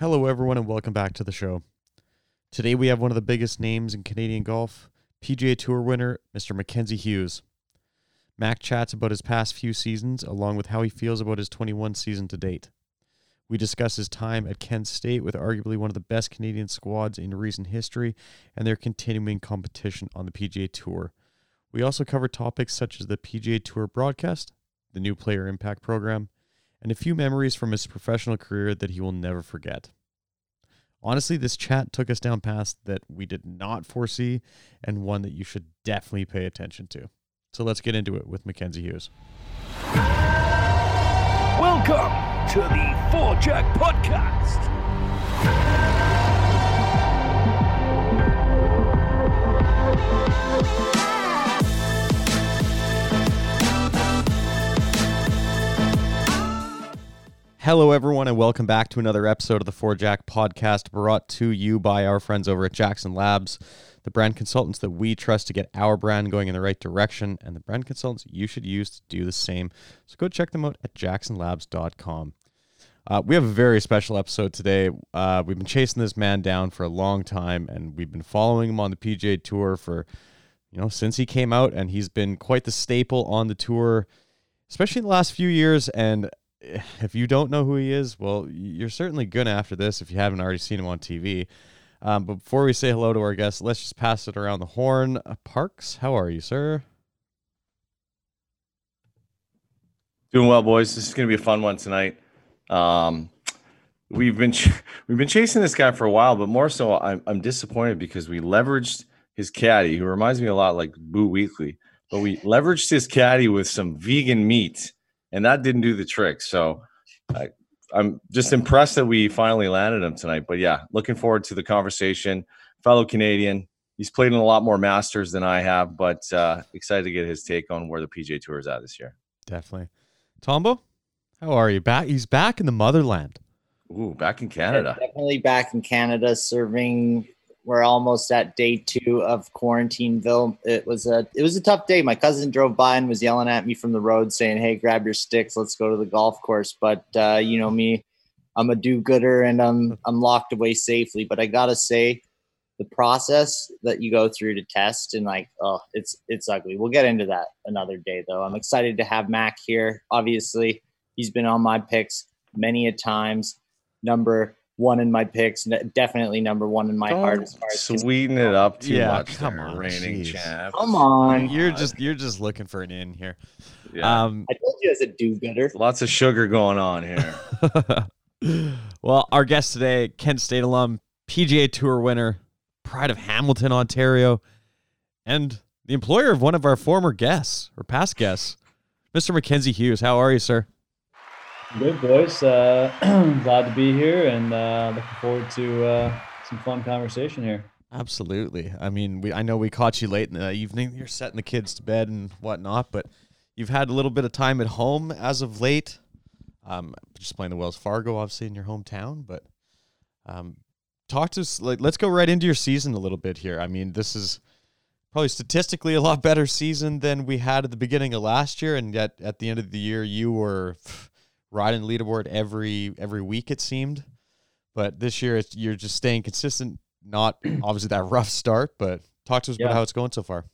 Hello, everyone, and welcome back to the show. Today we have one of the biggest names in Canadian golf, PGA Tour winner, Mr. Mackenzie Hughes. Mac chats about his past few seasons, along with how he feels about his 21 season to date. We discuss his time at Kent State with arguably one of the best Canadian squads in recent history and their continuing competition on the PGA Tour. We also cover topics such as the PGA Tour broadcast, the new player impact program, and a few memories from his professional career that he will never forget. Honestly, this chat took us down paths that we did not foresee and one that you should definitely pay attention to. So let's get into it with Mackenzie Hughes. Welcome to the Four Jack Podcast. Hello, everyone, and welcome back to another episode of the Four Jack podcast brought to you by our friends over at Jackson Labs, the brand consultants that we trust to get our brand going in the right direction, and the brand consultants you should use to do the same. So go check them out at jacksonlabs.com. Uh, we have a very special episode today. Uh, we've been chasing this man down for a long time, and we've been following him on the PGA Tour for, you know, since he came out, and he's been quite the staple on the tour, especially in the last few years. And if you don't know who he is, well, you're certainly gonna after this if you haven't already seen him on TV. Um, but before we say hello to our guests, let's just pass it around the horn. Uh, Parks, how are you, sir? Doing well, boys. This is going to be a fun one tonight. Um, we've been ch- we've been chasing this guy for a while, but more so, I'm I'm disappointed because we leveraged his caddy, who reminds me a lot like Boo Weekley, but we leveraged his caddy with some vegan meat, and that didn't do the trick. So, I, I'm just impressed that we finally landed him tonight. But yeah, looking forward to the conversation. Fellow Canadian, he's played in a lot more Masters than I have, but uh, excited to get his take on where the PGA Tour is at this year. Definitely. Tombo, how are you? Back? He's back in the motherland. Ooh, back in Canada. Definitely back in Canada, serving. We're almost at day two of Quarantineville. It was a it was a tough day. My cousin drove by and was yelling at me from the road, saying, "Hey, grab your sticks, let's go to the golf course." But uh, you know me, I'm a do-gooder and I'm I'm locked away safely. But I gotta say, the process that you go through to test and like, oh, it's it's ugly. We'll get into that another day, though. I'm excited to have Mac here. Obviously, he's been on my picks many a times. Number one in my picks, definitely number one in my heart as far as sweeten it up too Yeah, much. come there, on, reigning jeez. champ. Come on. You're just you're just looking for an in here. Yeah. Um, I told you as a do-gooder. Lots of sugar going on here. well, our guest today, Kent State alum, PGA Tour winner, pride of Hamilton, Ontario, and the employer of one of our former guests or past guests, Mr. Mackenzie Hughes. How are you, sir? Good boys. Uh, glad to be here and uh, looking forward to uh, some fun conversation here. Absolutely. I mean, we I know we caught you late in the evening. You're setting the kids to bed and whatnot, but you've had a little bit of time at home as of late. Um, just playing the Wells Fargo, obviously in your hometown, but um, talk to us. Like, let's go right into your season a little bit here. I mean, this is probably statistically a lot better season than we had at the beginning of last year, and yet at the end of the year, you were riding the leaderboard every every week it seemed. But this year, it's, you're just staying consistent. Not obviously that rough start, but talk to us about how it's going so far.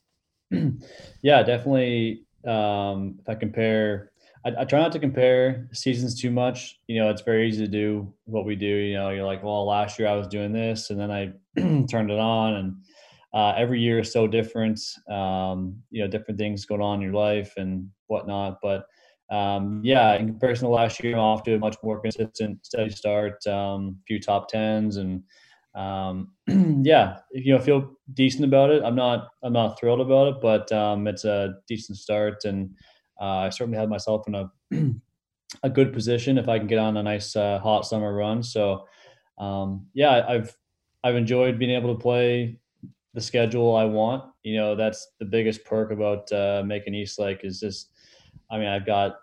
yeah, definitely. Um, if I compare, I, I try not to compare seasons too much. You know, it's very easy to do what we do. You know, you're like, well, last year I was doing this, and then I turned it on, and uh, every year is so different. Um, you know, different things going on in your life and whatnot. But um, yeah, in comparison to last year, I'm off to a much more consistent, steady start. Um, few top tens, and um, yeah, you know, feel decent about it. I'm not, I'm not thrilled about it, but um, it's a decent start, and uh, I certainly had myself in a a good position if I can get on a nice uh, hot summer run. So um, yeah, I've I've enjoyed being able to play the schedule I want. You know, that's the biggest perk about uh, making East Lake is just, I mean, I've got,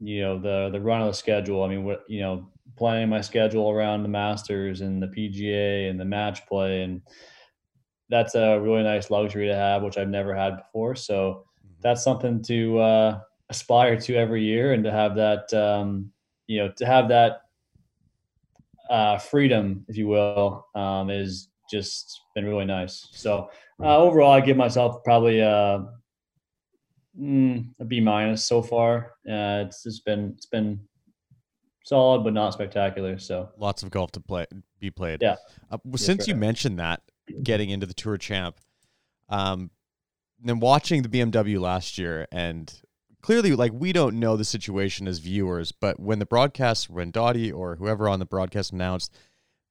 you know, the the run of the schedule. I mean, what you know, playing my schedule around the Masters and the PGA and the match play, and that's a really nice luxury to have, which I've never had before. So that's something to uh, aspire to every year, and to have that, um, you know, to have that uh, freedom, if you will, um, is just been really nice. So uh, overall, I give myself probably a, mm, a B minus so far. Uh, it's just been it's been solid but not spectacular. So lots of golf to play be played. Yeah. Uh, since you mentioned that, getting into the Tour Champ, um, then watching the BMW last year and clearly like we don't know the situation as viewers, but when the broadcast when Dottie or whoever on the broadcast announced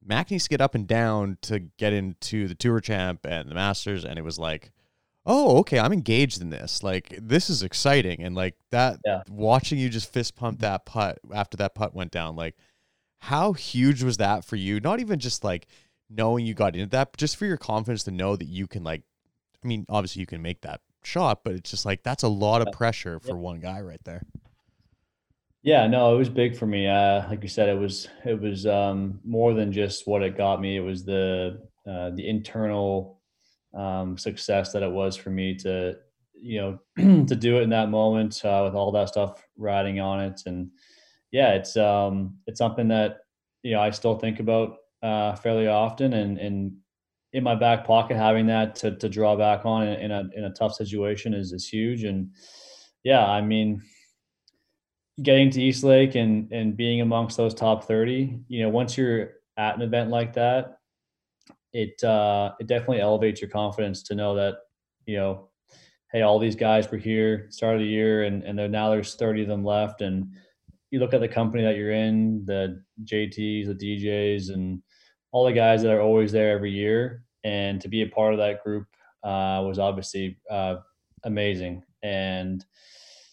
Mac needs to get up and down to get into the Tour Champ and the Masters, and it was like, oh, okay, I'm engaged in this. Like this is exciting, and like that. Yeah. Watching you just fist pump that putt after that putt went down, like how huge was that for you? Not even just like knowing you got into that, but just for your confidence to know that you can like. I mean, obviously you can make that shot, but it's just like that's a lot of pressure for one guy right there. Yeah, no, it was big for me. Uh, like you said, it was it was um, more than just what it got me. It was the uh, the internal um, success that it was for me to you know to do it in that moment uh, with all that stuff riding on it. And yeah, it's um, it's something that you know I still think about uh, fairly often, and and in my back pocket having that to to draw back on in, a in a tough situation is is huge. And yeah, I mean getting to East Lake and and being amongst those top 30, you know, once you're at an event like that, it uh, it definitely elevates your confidence to know that, you know, hey, all these guys were here start of the year and and now there's 30 of them left. And you look at the company that you're in, the JTs, the DJs, and all the guys that are always there every year. And to be a part of that group uh, was obviously uh, amazing. And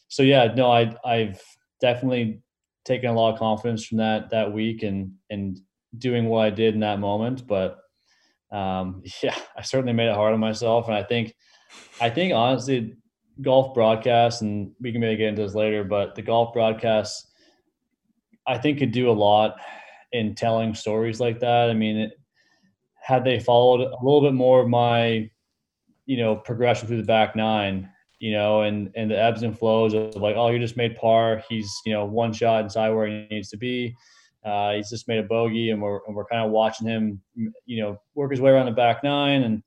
so yeah, no, I I've definitely taken a lot of confidence from that that week and and doing what I did in that moment. But um, yeah, I certainly made it hard on myself, and I think I think honestly, golf broadcasts, and we can maybe get into this later, but the golf broadcasts, I think could do a lot in telling stories like that. I mean, it, had they followed a little bit more of my, you know, progression through the back nine, you know, and and the ebbs and flows of like, oh, you just made par. He's you know one shot inside where he needs to be. Uh, he's just made a bogey, and we're and we're kind of watching him, you know, work his way around the back nine. And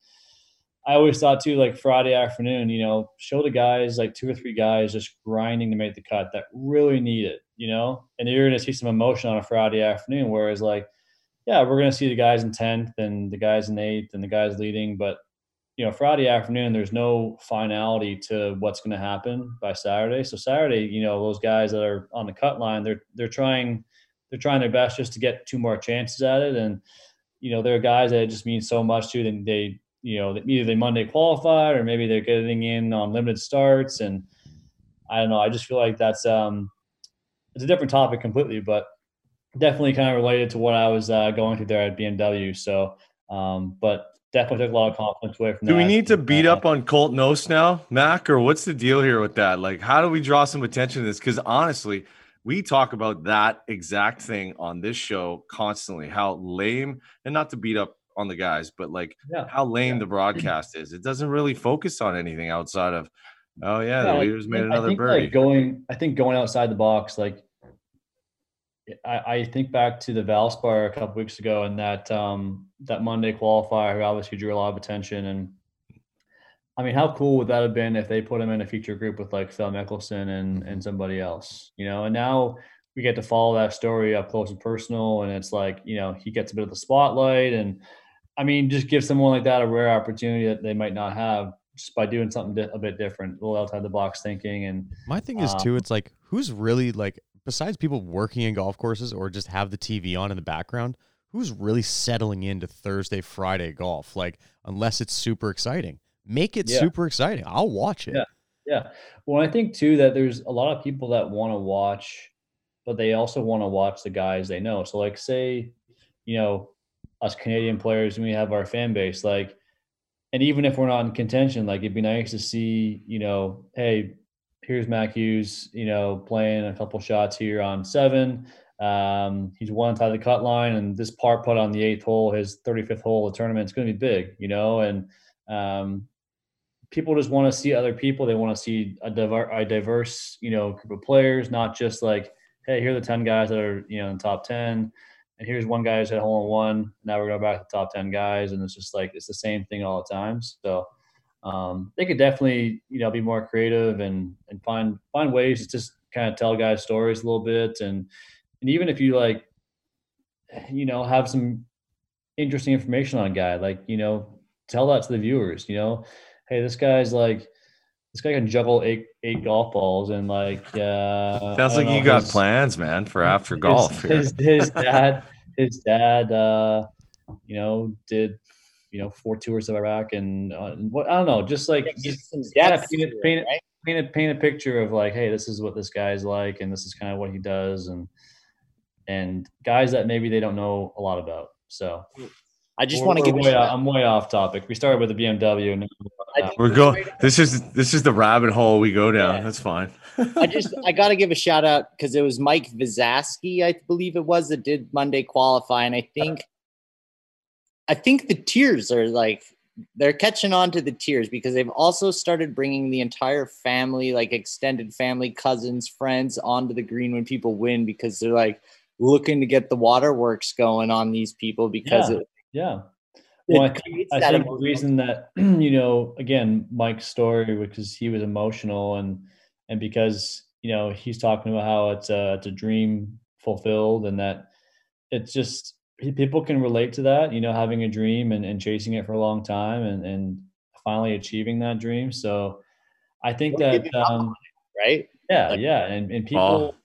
I always thought too, like Friday afternoon, you know, show the guys like two or three guys just grinding to make the cut that really need it, you know, and you're to see some emotion on a Friday afternoon. Whereas like, yeah, we're to see the guys in tenth and the guys in eighth and the guys leading, but you know, Friday afternoon, there's no finality to what's going to happen by Saturday. So Saturday, you know, those guys that are on the cut line, they're they're trying they're trying their best just to get two more chances at it. And you know, there are guys that it just means so much to. them. they, you know, either they Monday qualified or maybe they're getting in on limited starts. And I don't know. I just feel like that's um, it's a different topic completely, but definitely kind of related to what I was uh, going through there at BMW. So, um, but definitely took a lot of confidence away from that. do that. we need to beat up on Colt Knost now, Mac, or what's the deal here with that? Like, how do we draw some attention to this? Because honestly, we talk about that exact thing on this show constantly. How lame, and not to beat up on the guys, but like Yeah. how lame Yeah. the broadcast is. It doesn't really focus on anything outside of, oh yeah, Yeah, the leaders made think- I another think, birdie. Like going, I think going outside the box, like I, I think back to the Valspar a couple weeks ago and that um, that Monday qualifier, who obviously drew a lot of attention. And I mean, how cool would that have been if they put him in a feature group with like Phil Mickelson and and somebody else, you know? And now we get to follow that story up close and personal, and it's like you know he gets a bit of the spotlight, and I mean, just give someone like that a rare opportunity that they might not have just by doing something di- a bit different, a little outside the box thinking, and My thing is Um, too. It's like who's really like besides people working in golf courses or just have the TV on in the background. Who's really settling into Thursday, Friday golf? Like, unless it's super exciting, make it Yeah. super exciting. I'll watch it. Yeah. Yeah. Well, I think too that there's a lot of people that want to watch, but they also want to watch the guys they know. So, like, say, you know, us Canadian players, and we have our fan base, like, and even if we're not in contention, like, it'd be nice to see, you know, hey, here's Mac Hughes, you know, playing a couple shots here on seven. Um, he's one of the cut line, and this par putt on the eighth hole, his 35th hole of the tournament, is going to be big, you know, and um, people just want to see other people. They want to see a, diver- a diverse, you know, group of players, not just like, hey, here are the ten guys that are, you know, in the top ten, and here's one guy who's had a hole in one. Now we're going back to the top ten guys, and it's just like it's the same thing all the time. So um, they could definitely you know be more creative and and find find ways to just kind of tell guys stories a little bit, and and even if you like, you know, have some interesting information on a guy, like you know, tell that to the viewers. You know, hey, this guy's like this guy can juggle eight eight golf balls and like uh Sounds like don't you got his- plans, man, for after his- golf. here. His, his dad his dad uh you know did you know four tours of Iraq and, uh, and what I don't know just like Give just some yeah, depth paint, to it, it, paint, it, right? paint, a, paint a picture of like hey this is what this guy's like and this is kind of what he does and and guys that maybe they don't know a lot about so I just want to we're give a way shout off, I'm way off topic we started with the BMW and we're think We're it's going. This is this is the rabbit hole we go down. Yeah. That's fine. I just I got to give a shout out because it was Mike Visacki, I believe it was, that did Monday qualify, and I think I think the tears are like they're catching on to the tears because they've also started bringing the entire family, like extended family, cousins, friends, onto the green when people win because they're like looking to get the waterworks going on these people because Yeah. it, yeah it Well, I creates I think the reason that you know, again, Mike's story, because he was emotional, and and because you know he's talking about how it's a it's a dream fulfilled, and that it's just people can relate to that. You know, having a dream and, and chasing it for a long time, and and finally achieving that dream. So, I think Or that giving up um, right? yeah, Like- yeah, and and people Oh.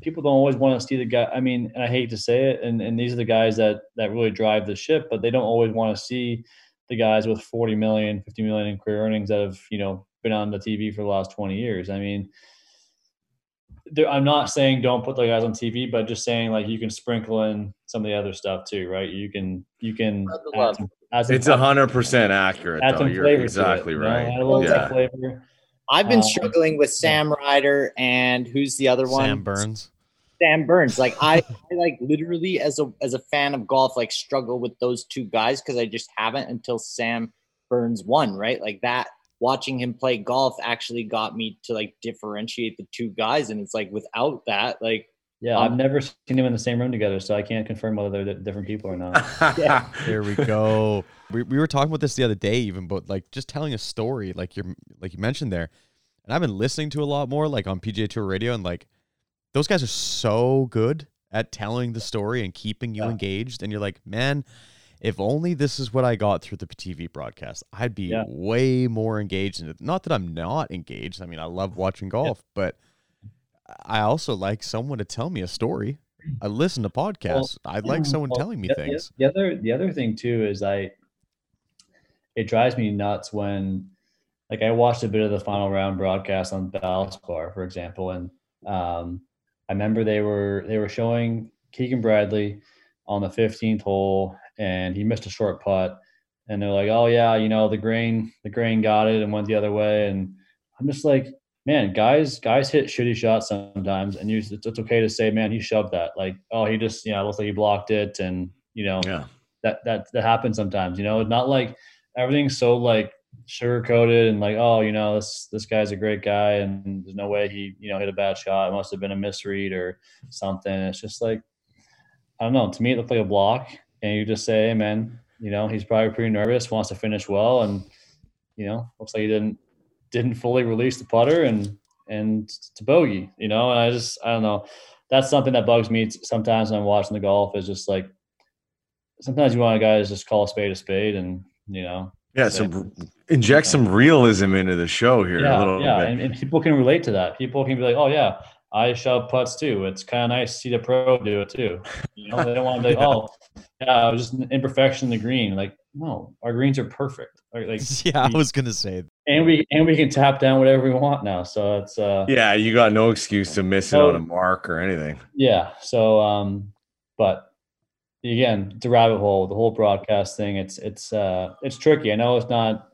People don't always want to see the guy. I mean, and I hate to say it, and and these are the guys that that really drive the ship, but they don't always want to see the guys with 40 million, 50 million in career earnings that have you know been on the TV for the last 20 years. I mean. I'm not saying don't put the guys on TV, but just saying like you can sprinkle in some of the other stuff too, right? You can you can add some, add some It's a hundred percent accurate, add though. some You're flavor to it, exactly you know? right. Add a little bit Yeah. flavor. I've been Um, struggling with Sam Ryder and who's the other one? Sam Burns. Sam Burns. Like I, I like literally as a as a fan of golf, like struggle with those two guys because I just haven't until Sam Burns won, right? Like that watching him play golf actually got me to like differentiate the two guys. And it's like without that, like Yeah, Um, I've never seen them in the same room together, so I can't confirm whether they're different people or not. There we go. we, we were talking about this the other day, even, but like just telling a story, like you're like you mentioned there, and I've been listening to a lot more, like on PGA Tour Radio, and like those guys are so good at telling the story and keeping you Yeah. engaged, and you're like, man, if only this is what I got through the TV broadcast, I'd be Yeah. way more engaged in it. Not that I'm not engaged. I mean, I love watching golf, but I also like someone to tell me a story. I listen to podcasts. I like someone Well, telling me the- things. The other the other thing too is I it drives me nuts when like I watched a bit of the final round broadcast on Valspar, for example, and um, I remember they were they were showing Keegan Bradley on the 15th hole, and he missed a short putt, and they're like, "Oh yeah, you know the grain the grain got it and went the other way," and I'm just like, man, guys guys hit shitty shots sometimes, and you, it's, it's okay to say, man, he shoved that, like, oh, he just you know it looks like he blocked it, and you know yeah. that that that happens sometimes. You know, it's not like everything's so like sugar coated and like, oh, you know, this this guy's a great guy, and there's no way he you know hit a bad shot. It must have been a misread or something. It's just like I don't know. To me, it looked like a block, and you just say, hey, man, you know, he's probably pretty nervous, wants to finish well, and you know, looks like he didn't didn't fully release the putter and and to bogey. You know, and I just I don't know. That's something that bugs me sometimes when I'm watching the golf. Is just like sometimes you want a guy to just call a spade a spade, and you know, Yeah. So inject some realism into the show here a little yeah, bit. and, and people can relate to that. People can be like, oh yeah, I shove putts too. It's kind of nice to see the pro do it too. You know, they don't want to be like, oh yeah, it was just an imperfection in the green. Like, no, our greens are perfect. Like, like, yeah, I was gonna say and we and we can tap down whatever we want now. So it's uh yeah, you got no excuse to miss it on a mark or anything. Yeah. So, um, but again, it's a rabbit hole. The whole broadcast thing. It's it's uh, it's tricky. I know it's not,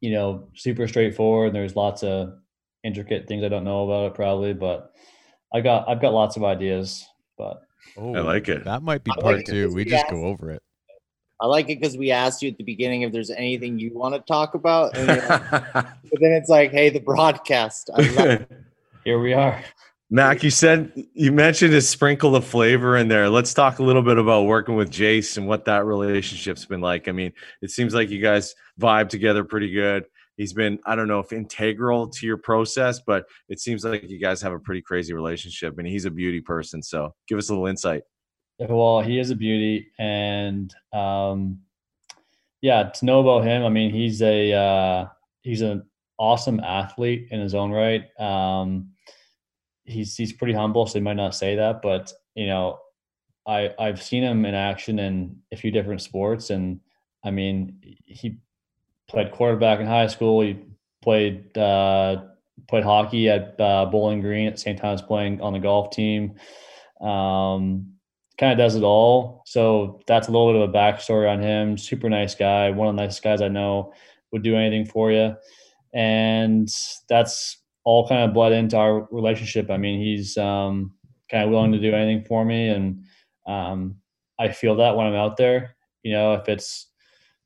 you know, super straightforward. There's lots of intricate things I don't know about it probably, but I got I've got lots of ideas. But Oh, I like it. That might be I like part two. We we just asked- go over it. I like it because we asked you at the beginning if there's anything you want to talk about, and like- but then it's like, hey, the broadcast. I love it. here we are. Mac, you said you mentioned a sprinkle of flavor in there. Let's talk a little bit about working with Jace and what that relationship's been like. I mean, it seems like you guys vibe together pretty good. He's been, I don't know if integral to your process, but it seems like you guys have a pretty crazy relationship and he's a beauty person. So give us a little insight. Well, he is a beauty. And um, yeah, to know about him, I mean, he's a, uh, he's an awesome athlete in his own right. Um, he's he's pretty humble, so he might not say that, but you know, I I've seen him in action in a few different sports, and I mean, he played quarterback in high school. He played uh, played hockey at uh, Bowling Green at the same time as playing on the golf team. Um, kind of does it all. So that's a little bit of a backstory on him. Super nice guy, one of the nicest guys I know. Would do anything for you, and that's all kind of bled into our relationship. I mean, he's um, kind of willing to do anything for me, and um, I feel that when I'm out there. You know, if it's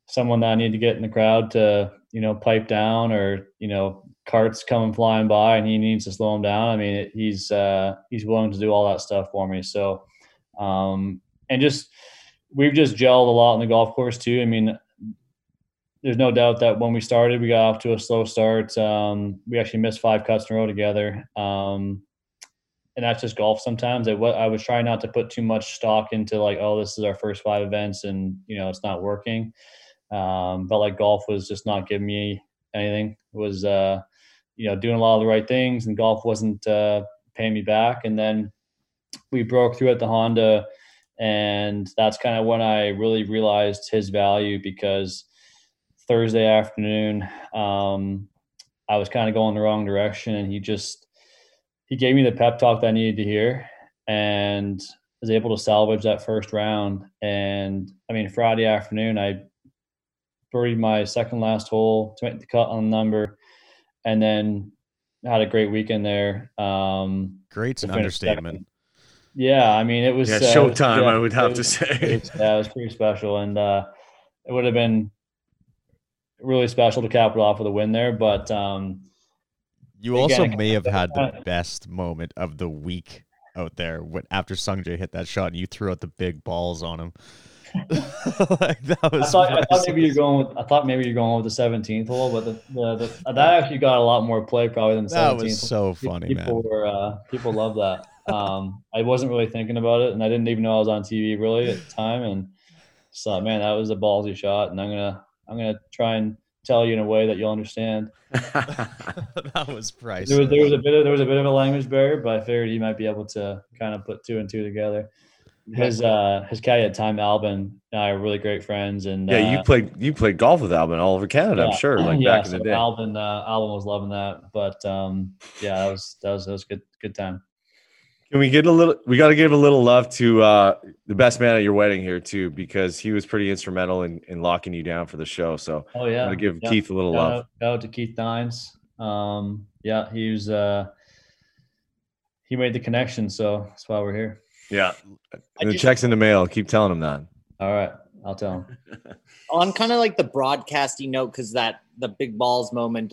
someone that I need to get in the crowd to, you know, pipe down, or you know, carts coming flying by, and he needs to slow him down. I mean, he's uh, he's willing to do all that stuff for me. So, um, and just we've just gelled a lot on the golf course too. I mean, there's no doubt that when we started, we got off to a slow start. Um, we actually missed five cuts in a row together. Um, and that's just golf sometimes. I, I was trying not to put too much stock into like, oh, this is our first five events and, you know, it's not working. Um, but like golf was just not giving me anything. It was, uh, you know, doing a lot of the right things and golf wasn't uh, paying me back. And then we broke through at the Honda. And that's kind of when I really realized his value because – Thursday afternoon. Um, I was kind of going the wrong direction, and he just he gave me the pep talk that I needed to hear, and was able to salvage that first round. And I mean, Friday afternoon, I birdied my second last hole to make the cut on the number, and then had a great weekend there. Um, Great's an understatement. Second. Yeah, I mean, it was yeah, showtime. Uh, yeah, I would have was, to say. It was, yeah, it was pretty special, and uh, it would have been really special to cap it off with a win there. But um, you also may have had the best moment of the week out there when after Sungjae hit that shot and you threw out the big balls on him. like, that was I thought, I thought, maybe you're going. With, I thought maybe you're going with the 17th hole, but the, the, the, that actually got a lot more play probably than the 17th. That was so funny, people man. Were, uh, people love that. Um, I wasn't really thinking about it, and I didn't even know I was on TV really at the time, and so man, that was a ballsy shot, and I'm gonna I'm gonna try and tell you in a way that you'll understand. that was priceless. There was, there was a bit of there was a bit of a language barrier, but I figured he might be able to kind of put two and two together. His uh his caddy at time Albin and I are really great friends and yeah you uh, played you played golf with Albin all over Canada yeah, I'm sure like yeah, back so in the day Albin uh, Albin was loving that but um yeah that was that was that was good good time can we get a little? We got to give a little love to uh, the best man at your wedding here too, because he was pretty instrumental in, in locking you down for the show. So, oh yeah, to give yeah. Keith a little shout love. Out, shout out to Keith Dines. Um, yeah, he was. Uh, he made the connection, so that's why we're here. Yeah, and the checks in the mail. Keep telling him that. All right, I'll tell him. On kind of like the broadcasting note, because that the big balls moment,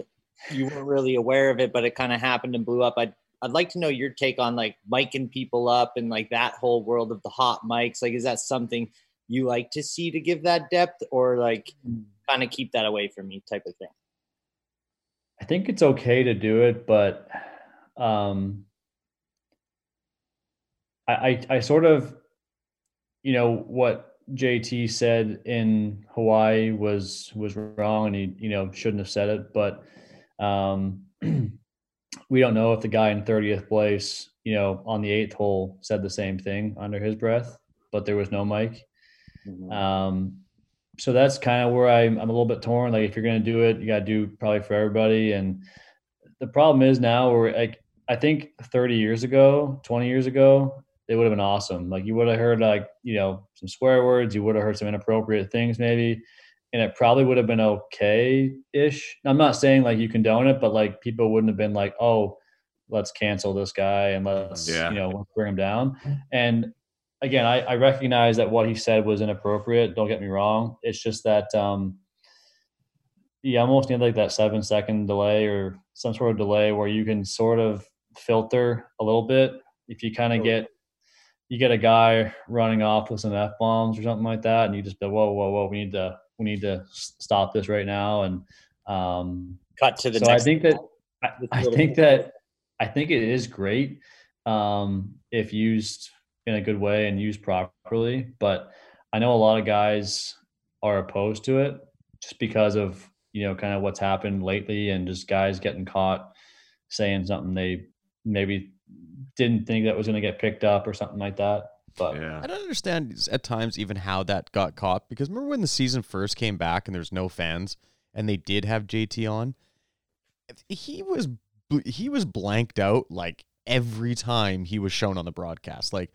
you weren't really aware of it, but it kind of happened and blew up. I I'd like to know your take on like miking people up and like that whole world of the hot mics. Like, is that something you like to see to give that depth, or like kind of keep that away from me type of thing? I think it's okay to do it, but um, I, I, I sort of, you know, what JT said in Hawaii was was wrong, and he you know shouldn't have said it, but um, we don't know if the guy in 30th place, you know, on the eighth hole said the same thing under his breath, but there was no mic. Mm-hmm. Um, so that's kind of where I'm, I'm a little bit torn. Like if you're going to do it, you got to do probably for everybody. And the problem is now we're like, I think 30 years ago, 20 years ago, it would have been awesome. Like you would have heard like, you know, some swear words, you would have heard some inappropriate things maybe and it probably would have been okay ish. I'm not saying like you condone it, but like people wouldn't have been like, oh, let's cancel this guy and let's yeah. you know let's bring him down. And again, I, I recognize that what he said was inappropriate. Don't get me wrong. It's just that um, you almost need like that seven second delay or some sort of delay where you can sort of filter a little bit. If you kind of get you get a guy running off with some f bombs or something like that, and you just go, whoa, whoa, whoa, we need to we need to stop this right now. And um, cut to the. So I think that I, I think that I think it is great um, if used in a good way and used properly. But I know a lot of guys are opposed to it just because of you know kind of what's happened lately and just guys getting caught saying something they maybe didn't think that was going to get picked up or something like that. But yeah. I don't understand at times even how that got caught because remember when the season first came back and there's no fans and they did have JT on, he was he was blanked out like every time he was shown on the broadcast. Like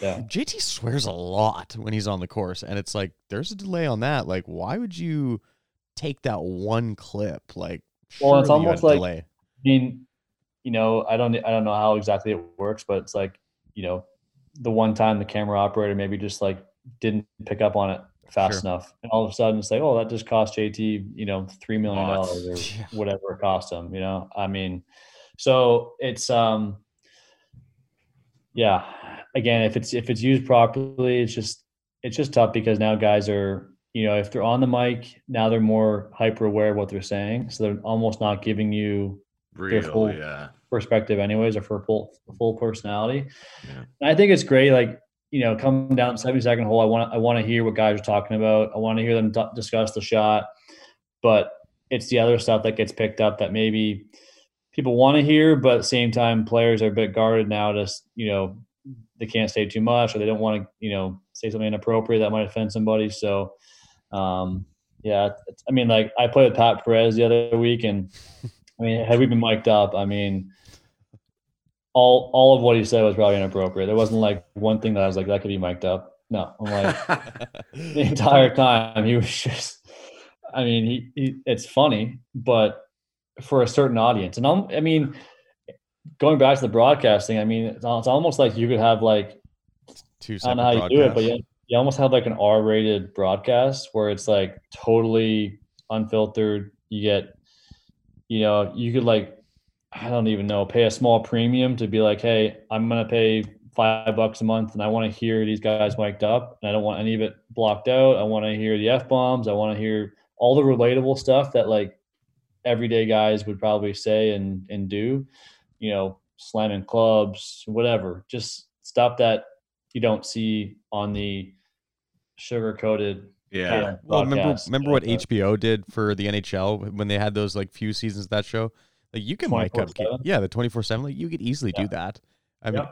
yeah. JT swears a lot when he's on the course, and it's like there's a delay on that. Like, why would you take that one clip? Like, well, it's almost like delay. I mean, you know, I don't I don't know how exactly it works, but it's like you know, the one time the camera operator maybe just like didn't pick up on it fast sure. enough, and all of a sudden it's like, oh, that just cost JT, you know, three million dollars or yeah. whatever it cost him. You know, I mean, so it's um, yeah. Again, if it's if it's used properly, it's just it's just tough because now guys are you know if they're on the mic now they're more hyper aware of what they're saying, so they're almost not giving you Real, their full yeah. Perspective, anyways, or for full full personality. Yeah. I think it's great. Like you know, come down 72nd hole. I want I want to hear what guys are talking about. I want to hear them d- discuss the shot, but it's the other stuff that gets picked up that maybe people want to hear, but at the same time, players are a bit guarded now. To you know, they can't say too much, or they don't want to you know say something inappropriate that might offend somebody. So, um, yeah, I mean, like I played with Pat Perez the other week, and I mean, had we been mic'd up, I mean, all all of what he said was probably inappropriate. There wasn't like one thing that I was like that could be mic'd up. No, I'm like the entire time he was just. I mean, he, he it's funny, but for a certain audience, and I'm, I mean, going back to the broadcasting, I mean, it's, it's almost like you could have like two. I don't know how you do it, but you, you almost have like an R-rated broadcast where it's like totally unfiltered. You get, you know, you could like I don't even know, pay a small premium to be like, hey, I'm gonna pay five bucks a month and I want to hear these guys mic'd up and I don't want any of it blocked out. I want to hear the F bombs. I want to hear all the relatable stuff that like everyday guys would probably say and and do, you know, slamming clubs, whatever. Just stuff that you don't see on the sugar coated yeah. Well, remember remember what HBO did for the NHL when they had those like few seasons of that show? Like you can mic up, yeah, the twenty four seven. Like you could easily yeah. do that. I mean,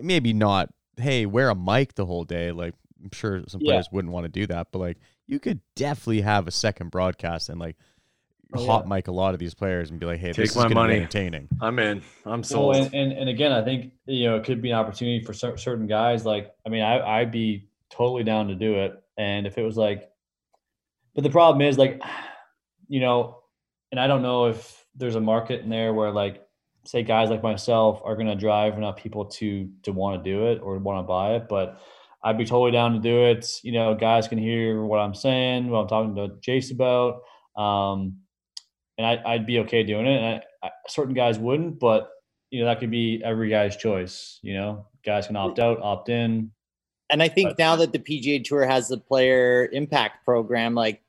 maybe not. Hey, wear a mic the whole day. Like I'm sure some players yeah. wouldn't want to do that, but like you could definitely have a second broadcast and like oh, hot mic a lot of these players and be like, hey, Take this is my money. entertaining. I'm in. I'm sold. Well, and, and, and again, I think you know it could be an opportunity for certain guys. Like, I mean, I I'd be totally down to do it. And if it was like, but the problem is like, you know, and I don't know if there's a market in there where like say guys like myself are going to drive enough people to to want to do it or want to buy it but i'd be totally down to do it. You know guys can hear what i'm saying what i'm talking to jace about um, and I, i'd be okay doing it and I, I, certain guys wouldn't but you know that could be every guy's choice you know? Guys can opt out opt in. And i think but, now that the pga tour has the player impact program like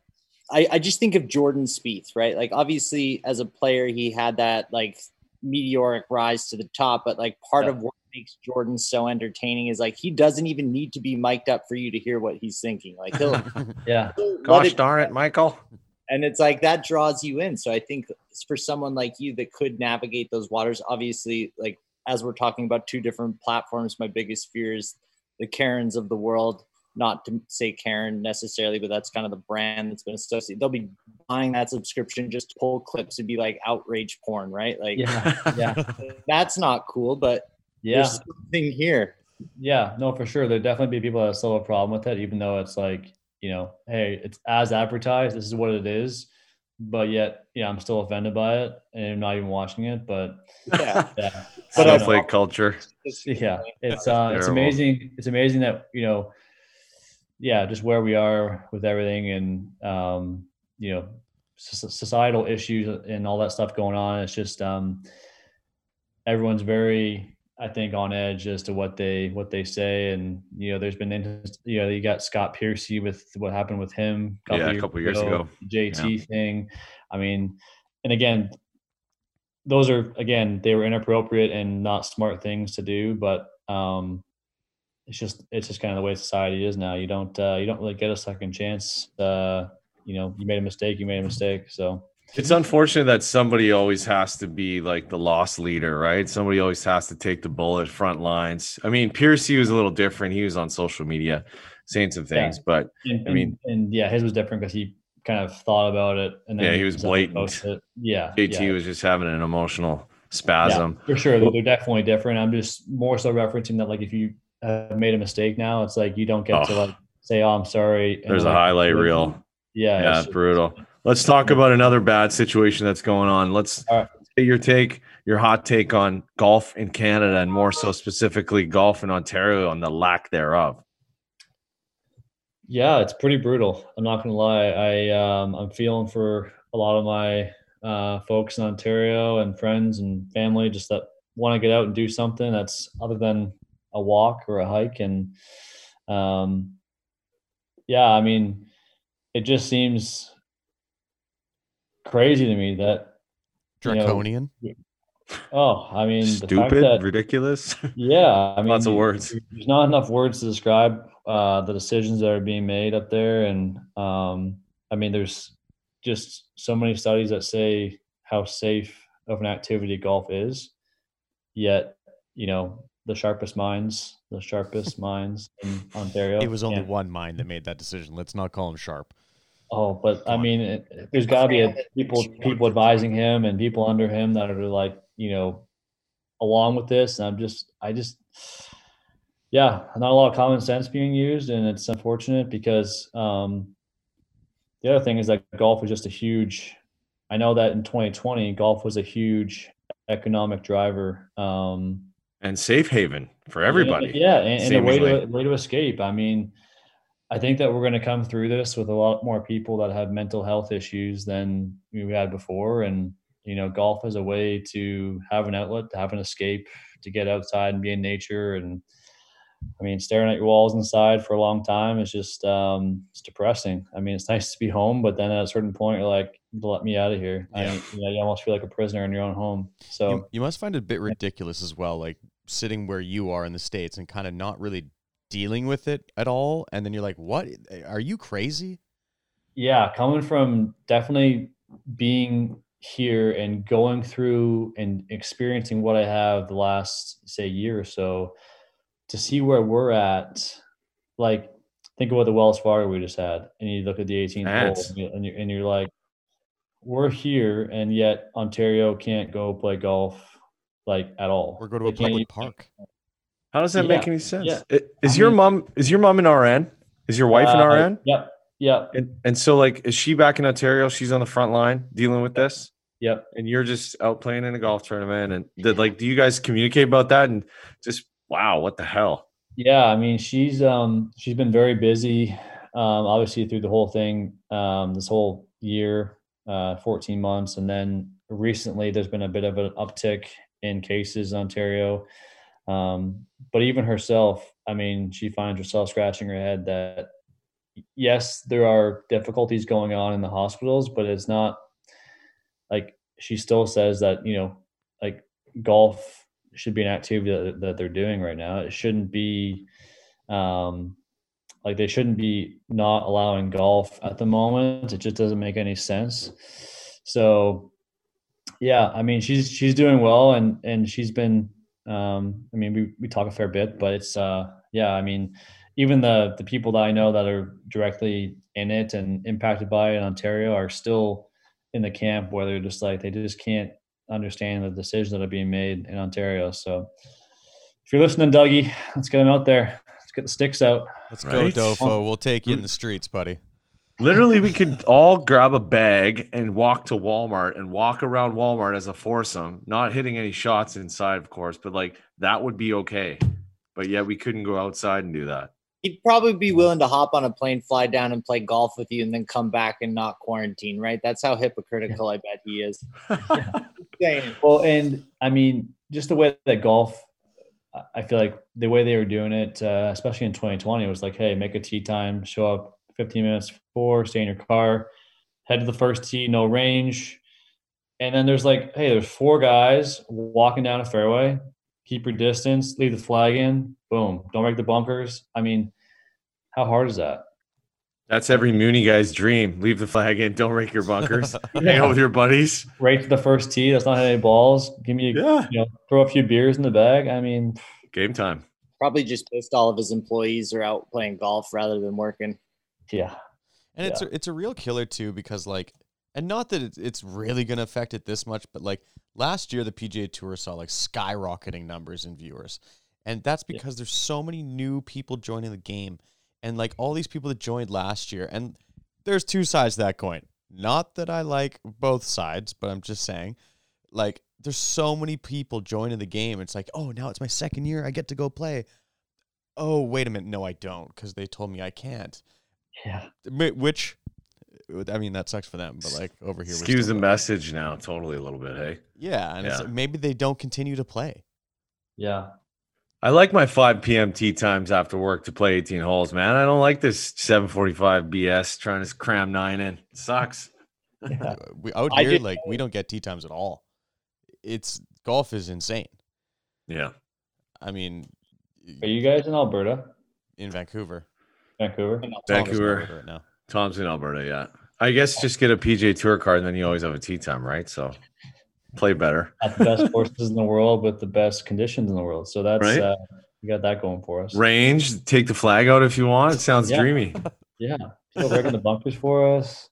I, I just think of Jordan Spieth, right? Like obviously as a player, he had that like meteoric rise to the top, but like part yeah. of what makes Jordan so entertaining is like he doesn't even need to be mic'd up for you to hear what he's thinking. Like he'll yeah. He'll Gosh it, darn it, Michael. And it's like that draws you in. So I think it's for someone like you that could navigate those waters, obviously, like as we're talking about two different platforms, my biggest fear is the Karens of the world not to say Karen necessarily, but that's kind of the brand that's been associated. They'll be buying that subscription just to pull clips and be like outrage porn, right? Like, yeah, yeah, that's not cool. But yeah, there's something here. Yeah, no, for sure. There definitely be people that still have a problem with it, even though it's like, you know, hey, it's as advertised. This is what it is. But yet, yeah, I'm still offended by it, and I'm not even watching it. But yeah, yeah. Snowflake culture. Yeah, it's uh, it's amazing. It's amazing that you know yeah, just where we are with everything and, um, you know, societal issues and all that stuff going on. It's just, um, everyone's very, I think, on edge as to what they what they say, and you know, there's been you know, you got Scott Piercy with what happened with him, a yeah, a couple years ago, JT yeah. thing. I mean, and again, those are again they were inappropriate and not smart things to do, but um, it's just it's just kind of the way society is now. You don't uh, you don't really get a second chance. Uh, you know, you made a mistake, you made a mistake. So it's unfortunate that somebody always has to be like the loss leader, right? Somebody always has to take the bullet front lines. I mean, Piercy was a little different. He was on social media saying some things, yeah. but and, I mean, and, and yeah, his was different because he kind of thought about it and then yeah, he was blatant. Yeah, JT yeah. was just having an emotional spasm. Yeah, for sure, they're definitely different. I'm just more so referencing that, like, if you have made a mistake now, it's like you don't get oh. to like say, "Oh, I'm sorry." There's a highlight reel. Yeah, yeah, it's brutal. Let's talk about another bad situation that's going on. Let's right. get your take, your hot take on golf in Canada, and more so specifically golf in Ontario on the lack thereof. Yeah, it's pretty brutal. I'm not gonna lie. I um, I'm feeling for a lot of my uh, folks in Ontario and friends and family just that want to get out and do something that's other than a walk or a hike. And um, yeah, I mean, it just seems crazy to me that draconian. You know, oh, I mean, stupid, that, ridiculous. Yeah, I mean, lots of words. There's not enough words to describe uh, the decisions that are being made up there, and um, I mean, there's just so many studies that say how safe of an activity golf is. Yet, you know, the sharpest minds, the sharpest minds in Ontario. It was only one mind that made that decision. Let's not call him sharp. Oh, but I mean, it, there's got to be a, people people advising him and people under him that are like, you know, along with this. And I'm just, I just, yeah, not a lot of common sense being used, and it's unfortunate because um, the other thing is that golf is just a huge. I know that in 2020, golf was a huge economic driver um, and safe haven for everybody. Yeah, and, and a way to way to escape. I mean, I think that we're going to come through this with a lot more people that have mental health issues than we had before, and you know, golf is a way to have an outlet, to have an escape, to get outside and be in nature. And I mean, staring at your walls inside for a long time is just um, it's depressing. I mean, it's nice to be home, but then at a certain point, you're like, let me out of here. Yeah. I, you, know, you almost feel like a prisoner in your own home. So you, you must find it a bit ridiculous as well, like sitting where you are in the states and kind of not really dealing with it at all, and then you're like, what? Are you crazy? Yeah, coming from definitely being here and going through and experiencing what I have the last say year or so to see where we're at like think about the Wells Fargo we just had and you look at the 18th hole and, you, and you're like we're here and yet Ontario can't go play golf like at all. Or go to a public park. How does that yeah, make any sense? Yeah. Is I your mean, mom is your mom an RN? Is your wife uh, an RN? Yep. Yep. And, and so like is she back in Ontario? She's on the front line dealing with this? Yep. And you're just out playing in a golf tournament. And did like, do you guys communicate about that? And just wow, what the hell? Yeah, I mean, she's um she's been very busy, um, obviously through the whole thing, um, this whole year, uh, 14 months, and then recently there's been a bit of an uptick in cases in Ontario. Um, but even herself, I mean, she finds herself scratching her head that yes, there are difficulties going on in the hospitals, but it's not like she still says that you know like golf should be an activity that, that they're doing right now. It shouldn't be um like they shouldn't be not allowing golf at the moment. It just doesn't make any sense. So yeah i mean she's she's doing well and and she's been um i mean we, we talk a fair bit but it's uh yeah i mean even the the people that i know that are directly in it and impacted by it in ontario are still in the camp where they're just like they just can't understand the decisions that are being made in Ontario. So if you're listening, Dougie, let's get them out there. Let's get the sticks out. Let's right? go, Dofo. We'll take you in the streets, buddy. Literally, we could all grab a bag and walk to Walmart and walk around Walmart as a foursome, not hitting any shots inside, of course, but like that would be okay. But yet we couldn't go outside and do that he'd probably be willing to hop on a plane, fly down, and play golf with you, and then come back and not quarantine. Right? That's how hypocritical I bet he is. well, and I mean, just the way that golf, I feel like the way they were doing it, uh, especially in 2020, was like, hey, make a tee time, show up 15 minutes before, stay in your car, head to the first tee, no range. And then there's like, hey, there's four guys walking down a fairway, keep your distance, leave the flag in, boom, don't break the bunkers. I mean, how hard is that? That's every Mooney guy's dream. Leave the flag in. Don't rake your bunkers. Hang out with your buddies. Rake to the first tee. That's not any balls. Give me, a, Yeah. you know, throw a few beers in the bag. I mean, Game time. Probably just pissed all of his employees are out playing golf rather than working. Yeah, And it's a, it's a real killer too because like, and not that it's, it's really going to affect it this much, but like last year the PGA Tour saw like skyrocketing numbers in viewers, and that's Yeah. because there's so many new people joining the game, and like all these people that joined last year, and there's two sides to that coin. Not that I like both sides, but I'm just saying, like, there's so many people joining the game. It's like, oh, now it's my second year, I get to go play. Oh, wait a minute, no, I don't, because they told me I can't. Yeah. Which, I mean, that sucks for them, but like over here, we're Excuse the playing. message now, totally a little bit. Hey, Yeah, and it's, Yeah. maybe they don't continue to play. Yeah. I like my 5 p.m. tee times after work to play 18 holes, man. I don't like this 7:45 BS trying to cram nine in. It sucks. yeah. We out here, did- like we don't get tee times at all. It's golf is insane. Yeah. I mean, Are you guys in Alberta, in Vancouver, Vancouver? Vancouver. Right now. Tom's in Alberta, yeah. I guess just get a PGA Tour card and then you always have a tee time, right? So play better. At the best courses in the world with the best conditions in the world. So that's Right. uh, we got that going for us. Range, take the flag out if you want. It sounds Yeah. dreamy. Yeah. People breaking the bunkers for us.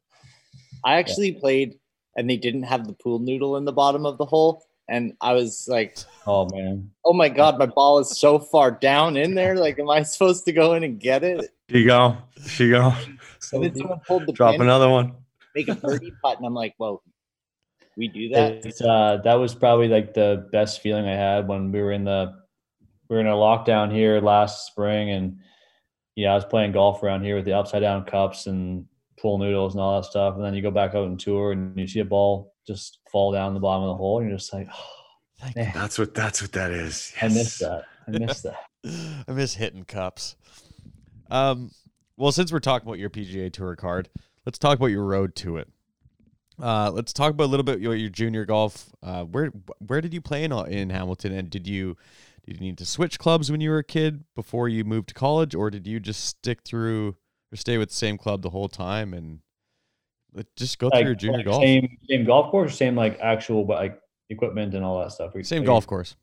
I actually played and they didn't have the pool noodle in the bottom of the hole. And I was like, Oh man. oh my God, my ball is so far down in there. Like, am I supposed to go in and get it? Here you go. She go. So then someone pulled the Drop pin, another one. make a birdie putt. And I'm like, whoa, we do that? It's, uh, that was probably like the best feeling I had when we were in the we were in a lockdown here last spring, and yeah, I was playing golf around here with the upside down cups and pool noodles and all that stuff. And then you go back out and tour, and you see a ball just fall down the bottom of the hole, and you're just like, oh, That's what that's what that is. I miss that. I miss that. I miss hitting cups. Um, well, since we're talking about your PGA Tour card, let's talk about your road to it. Uh, let's talk about a little bit your, your junior golf. Uh, where where did you play in in Hamilton, and did you did you need to switch clubs when you were a kid before you moved to college, or did you just stick through or stay with the same club the whole time and just go through Like, your junior like golf? Same same golf course, same like actual like equipment and all that stuff. Same Like, golf course.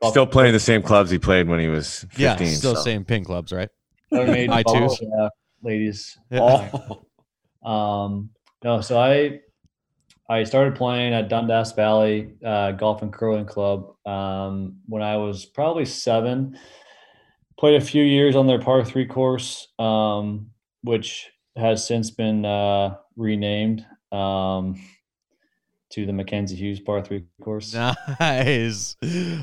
golf- Still playing the same clubs he played when he was 15. Yeah, still so. same Ping clubs, right? I twos. yeah, ladies. Oh, Um, no, so I I started playing at Dundas Valley uh, Golf and Curling Club um, when I was probably seven. Played a few years on their par three course, um, which has since been uh, renamed um, to the Mackenzie Hughes par three course. Nice,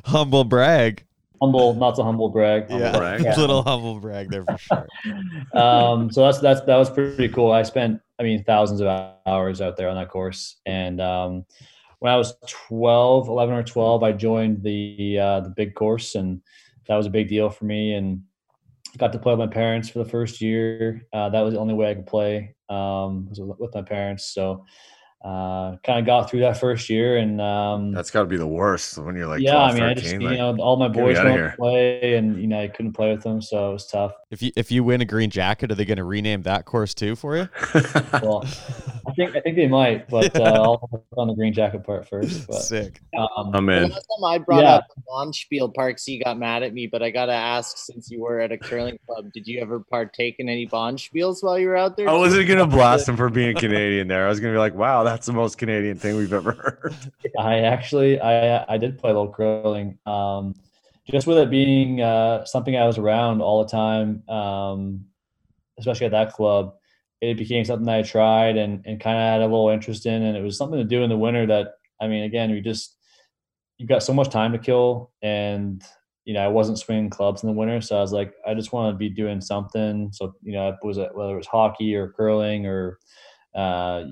humble brag. Humble, not so humble brag. yeah, brag. Yeah. little humble brag there for sure. um, so that's that's that was pretty cool. I spent, I mean, thousands of hours out there on that course. And um, when I was 12, 11 or 12, I joined the uh, the big course, and that was a big deal for me. And got to play with my parents for the first year. Uh, that was the only way I could play um, was with my parents. So uh, kind of got through that first year, and um, that's got to be the worst when you're like yeah, 12, I mean, 13. I just like, you know all my boys outta wanted to play, and you know I couldn't play with them, so it was tough. If you if you win a green jacket, are they going to rename that course too for you? Well, I think I think they might, but uh, I'll work on the green jacket part first. But Sick. um, I'm The in. last time I brought Yeah. up Bonspiel Parks, he got mad at me, but I gotta ask, since you were at a curling club, did you ever partake in any Bonspiels while you were out there? I wasn't gonna blast him for being Canadian there. I was gonna be like, "Wow, that's the most Canadian thing we've ever heard." I actually I I did play a little curling. Um, just with it being uh, something I was around all the time, um, especially at that club, it became something that I tried and and kind of had a little interest in, and it was something to do in the winter. That I mean, again, we just you've got so much time to kill, and you know I wasn't swinging clubs in the winter, so I was like, I just want to be doing something. So you know, it was whether it was hockey or curling or uh,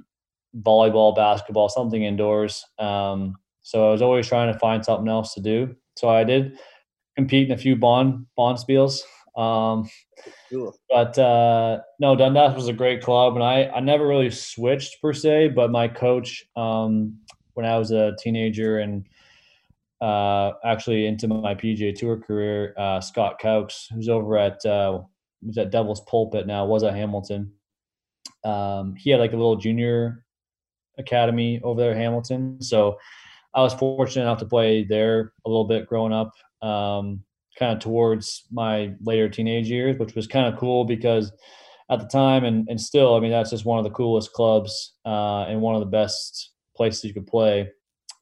volleyball, basketball, something indoors. Um, so I was always trying to find something else to do. so I did compete in a few bond bond spiels. Um, Cool. but uh, no, Dundas was a great club, and I I never really switched per se. But my coach, um, when I was a teenager and uh, actually into my PGA Tour career, uh, Scott Caux, who's over at uh, who's at Devil's Pulpit now, was at Hamilton. Um, he had like a little junior academy over there Hamilton, so I was fortunate enough to play there a little bit growing up. Um, kind of towards my later teenage years, which was kind of cool because at the time and, and still, I mean, that's just one of the coolest clubs uh, and one of the best places you could play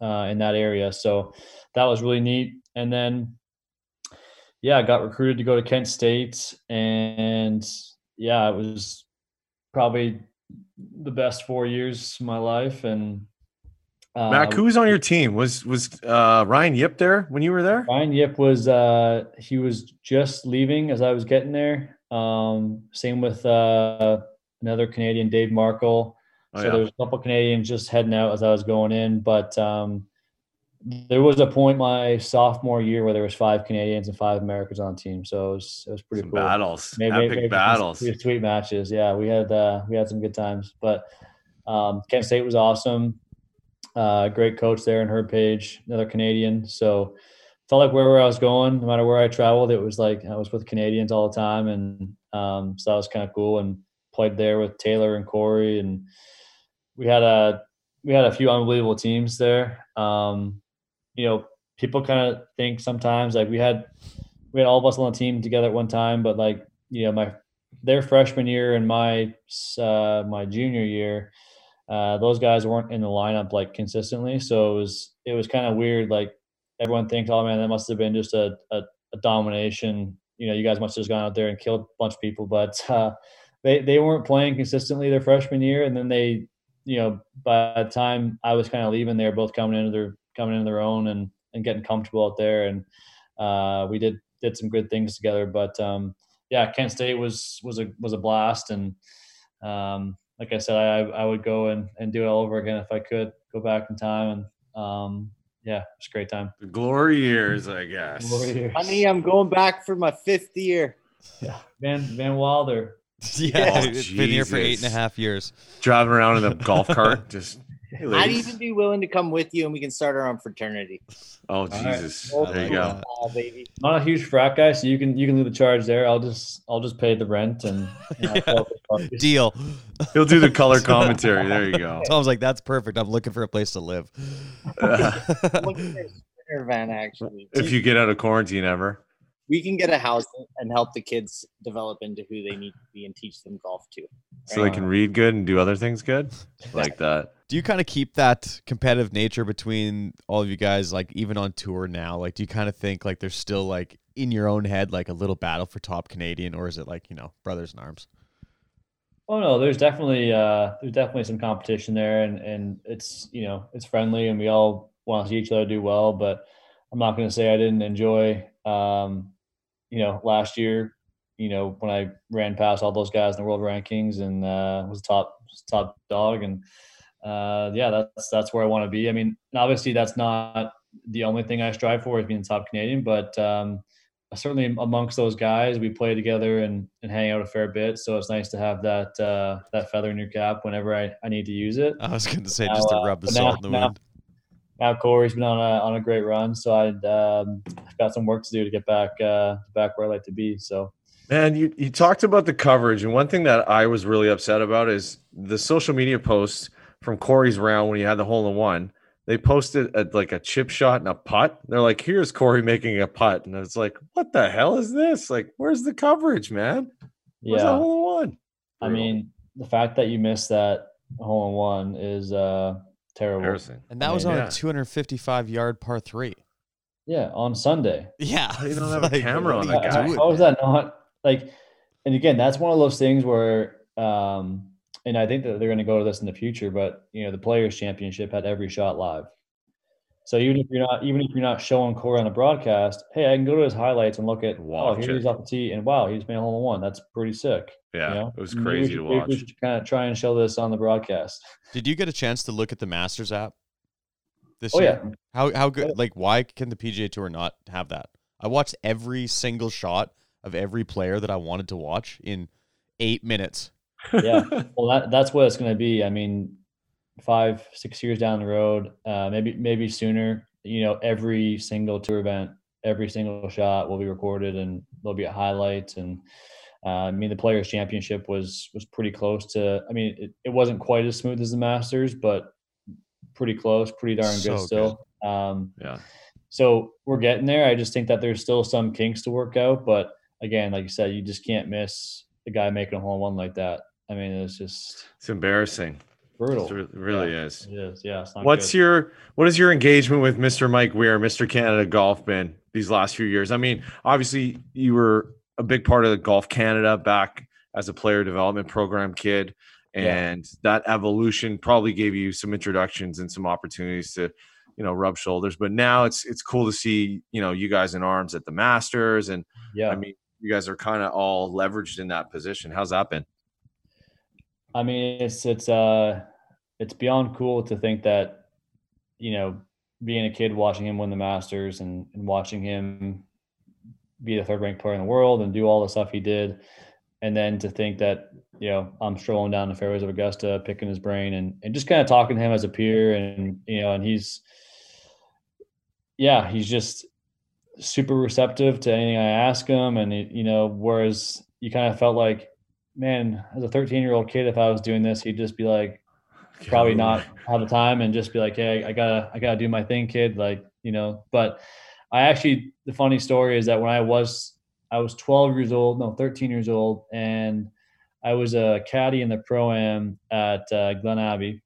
uh, in that area. So that was really neat. And then, yeah, I got recruited to go to Kent State. And yeah, it was probably the best four years of my life. And uh, Mac, who was on your team? Was was uh, Ryan Yip there when you were there? Ryan Yip was uh, he was just leaving as I was getting there. Um, same with uh, another Canadian, Dave Markle. Oh, so yeah. there was a couple Canadians just heading out as I was going in, but um, there was a point my sophomore year where there was five Canadians and five Americans on the team. So it was it was pretty Some cool. battles, Maybe- epic maybe some battles. sweet- Sweet matches. Yeah, we had uh, we had some good times. But um, Kent State was awesome. Uh, great coach there in Herb Page, another Canadian. So felt like wherever I was going, no matter where I traveled, it was like I was with Canadians all the time, and um, so that was kind of cool. And played there with Taylor and Corey, and we had a we had a few unbelievable teams there. Um, you know, people kind of think sometimes like we had we had all of us on the team together at one time, but like you know my their freshman year and my uh, my junior year, uh, those guys weren't in the lineup like consistently, so it was it was kind of weird. Like everyone thinks, oh man, that must have been just a, a, a domination. You know, you guys must have just gone out there and killed a bunch of people, but uh, they they weren't playing consistently their freshman year, and then they, you know, by the time I was kind of leaving, they were both coming into their coming into their own and and getting comfortable out there, and uh, we did did some good things together. But um, yeah, Kent State was was a was a blast, and um, like I said, I I would go and, and do it all over again if I could go back in time, and um, yeah, it was a great time. The glory years, I guess. Glory years. Honey, I'm going back for my fifth year. Yeah, Van Van Wilder. yeah, Oh, it's been here for eight and a Jesus. half years. Driving around in a golf cart, just. Hey, I'd even be willing to come with you, and we can start our own fraternity. Oh. Jesus! Oh, There you go. like. Baby. I'm not a huge frat guy, so you can you can lead the charge there. I'll just I'll just pay the rent and you know, Yeah. the. Deal. He'll do the color commentary. There you go. Tom's like, that's perfect. I'm looking for a place to live. I'm looking for a sprinter van, actually. if you get out of quarantine ever. We can get a house and help the kids develop into who they need to be and teach them golf too. so they can read good and do other things good like that do you kind of keep that competitive nature between all of you guys like even on tour now like do you kind of think like there's still like in your own head like a little battle for top canadian or is it like you know brothers in arms Oh no, there's definitely uh, there's definitely some competition there, and and it's you know it's friendly, and we all want to see each other do well. But I'm not going to say I didn't enjoy, um, you know, last year, you know, when I ran past all those guys in the world rankings and uh, was top top dog, and uh, yeah, that's that's where I want to be. I mean, obviously that's not the only thing I strive for is being top Canadian, but um, certainly amongst those guys, we play together and, and hang out a fair bit. So it's nice to have that uh, that feather in your cap whenever I, I need to use it. i was gonna say Now, just to rub the salt now- in the now- wound Now Corey's been on a on a great run, so I'd um, got some work to do to get back uh, back where I like to be. So Man, you, you talked about the coverage, and one thing that I was really upset about is the social media posts from Corey's round when he had the hole in one. They posted a, like a chip shot and a putt. They're like, "Here's Corey making a putt," and it's like, "What the hell is this? Like, where's the coverage, man? Where's that yeah, hole in one?" I mean the fact that you missed that hole in one is uh, terrible. and that was mean, on yeah. a 255 yard par three Yeah, on Sunday. yeah You don't have a camera on what that guy. you doing, How is that not like? And again, that's one of those things where, um, and I think that they're going to go to this in the future. But you know, the Players Championship had every shot live. So even if you're not, even if you're not showing Corey on the broadcast, hey, I can go to his highlights and look at, Watch oh, here it. he's off the tee, and wow, he's made a hole in one. That's pretty sick. Yeah, you know? it was Maybe we crazy should- to maybe We watch. should kind of try and show this on the broadcast. did you get a chance to look at the masters app this Oh year? yeah, How how good? Like, why can the PGA Tour not have that? I watched every single shot of every player that I wanted to watch in eight minutes. yeah. Well, that that's what it's going to be. I mean, five, six years down the road, uh, maybe maybe sooner. You know, every single tour event, every single shot will be recorded, and there'll be highlights. And uh, I mean, the Players Championship was was pretty close to. I mean, it, it wasn't quite as smooth as the Masters, but pretty close, pretty darn So good good. still. Um, yeah. so we're getting there. I just think that there's still some kinks to work out, but again, like you said, you just can't miss the guy making a hole in one like that. I mean, it's just It's embarrassing. brutal. It really is. It is, yeah. What's good. your what is your engagement with Mr. Mike Weir, Mr. Canada Golf been these last few years? I mean, obviously you were a big part of the Golf Canada back as a player development program kid. Yeah. And that evolution probably gave you some introductions and some opportunities to, you know, rub shoulders. But now it's it's cool to see, you know, you guys in arms at the Masters. And yeah? I mean, you guys are kind of all leveraged in that position. How's that been? I mean, it's it's uh, it's beyond cool to think that, you know, being a kid watching him win the Masters and, and watching him be the third ranked player in the world and do all the stuff he did, and then to think that you know I'm strolling down the fairways of Augusta, picking his brain and and just kind of talking to him as a peer, and you know, and he's, yeah, he's just super receptive to anything I ask him, and it, you know, whereas you kind of felt like, man, as a 13 year old kid, if I was doing this, he'd just be like, probably not have the time and just be like, hey, I gotta, I gotta do my thing, kid. Like, you know, but I actually, the funny story is that when I was, I was 12 years old, no, 13 years old, and I was a caddy in the pro am at uh, Glen Abbey.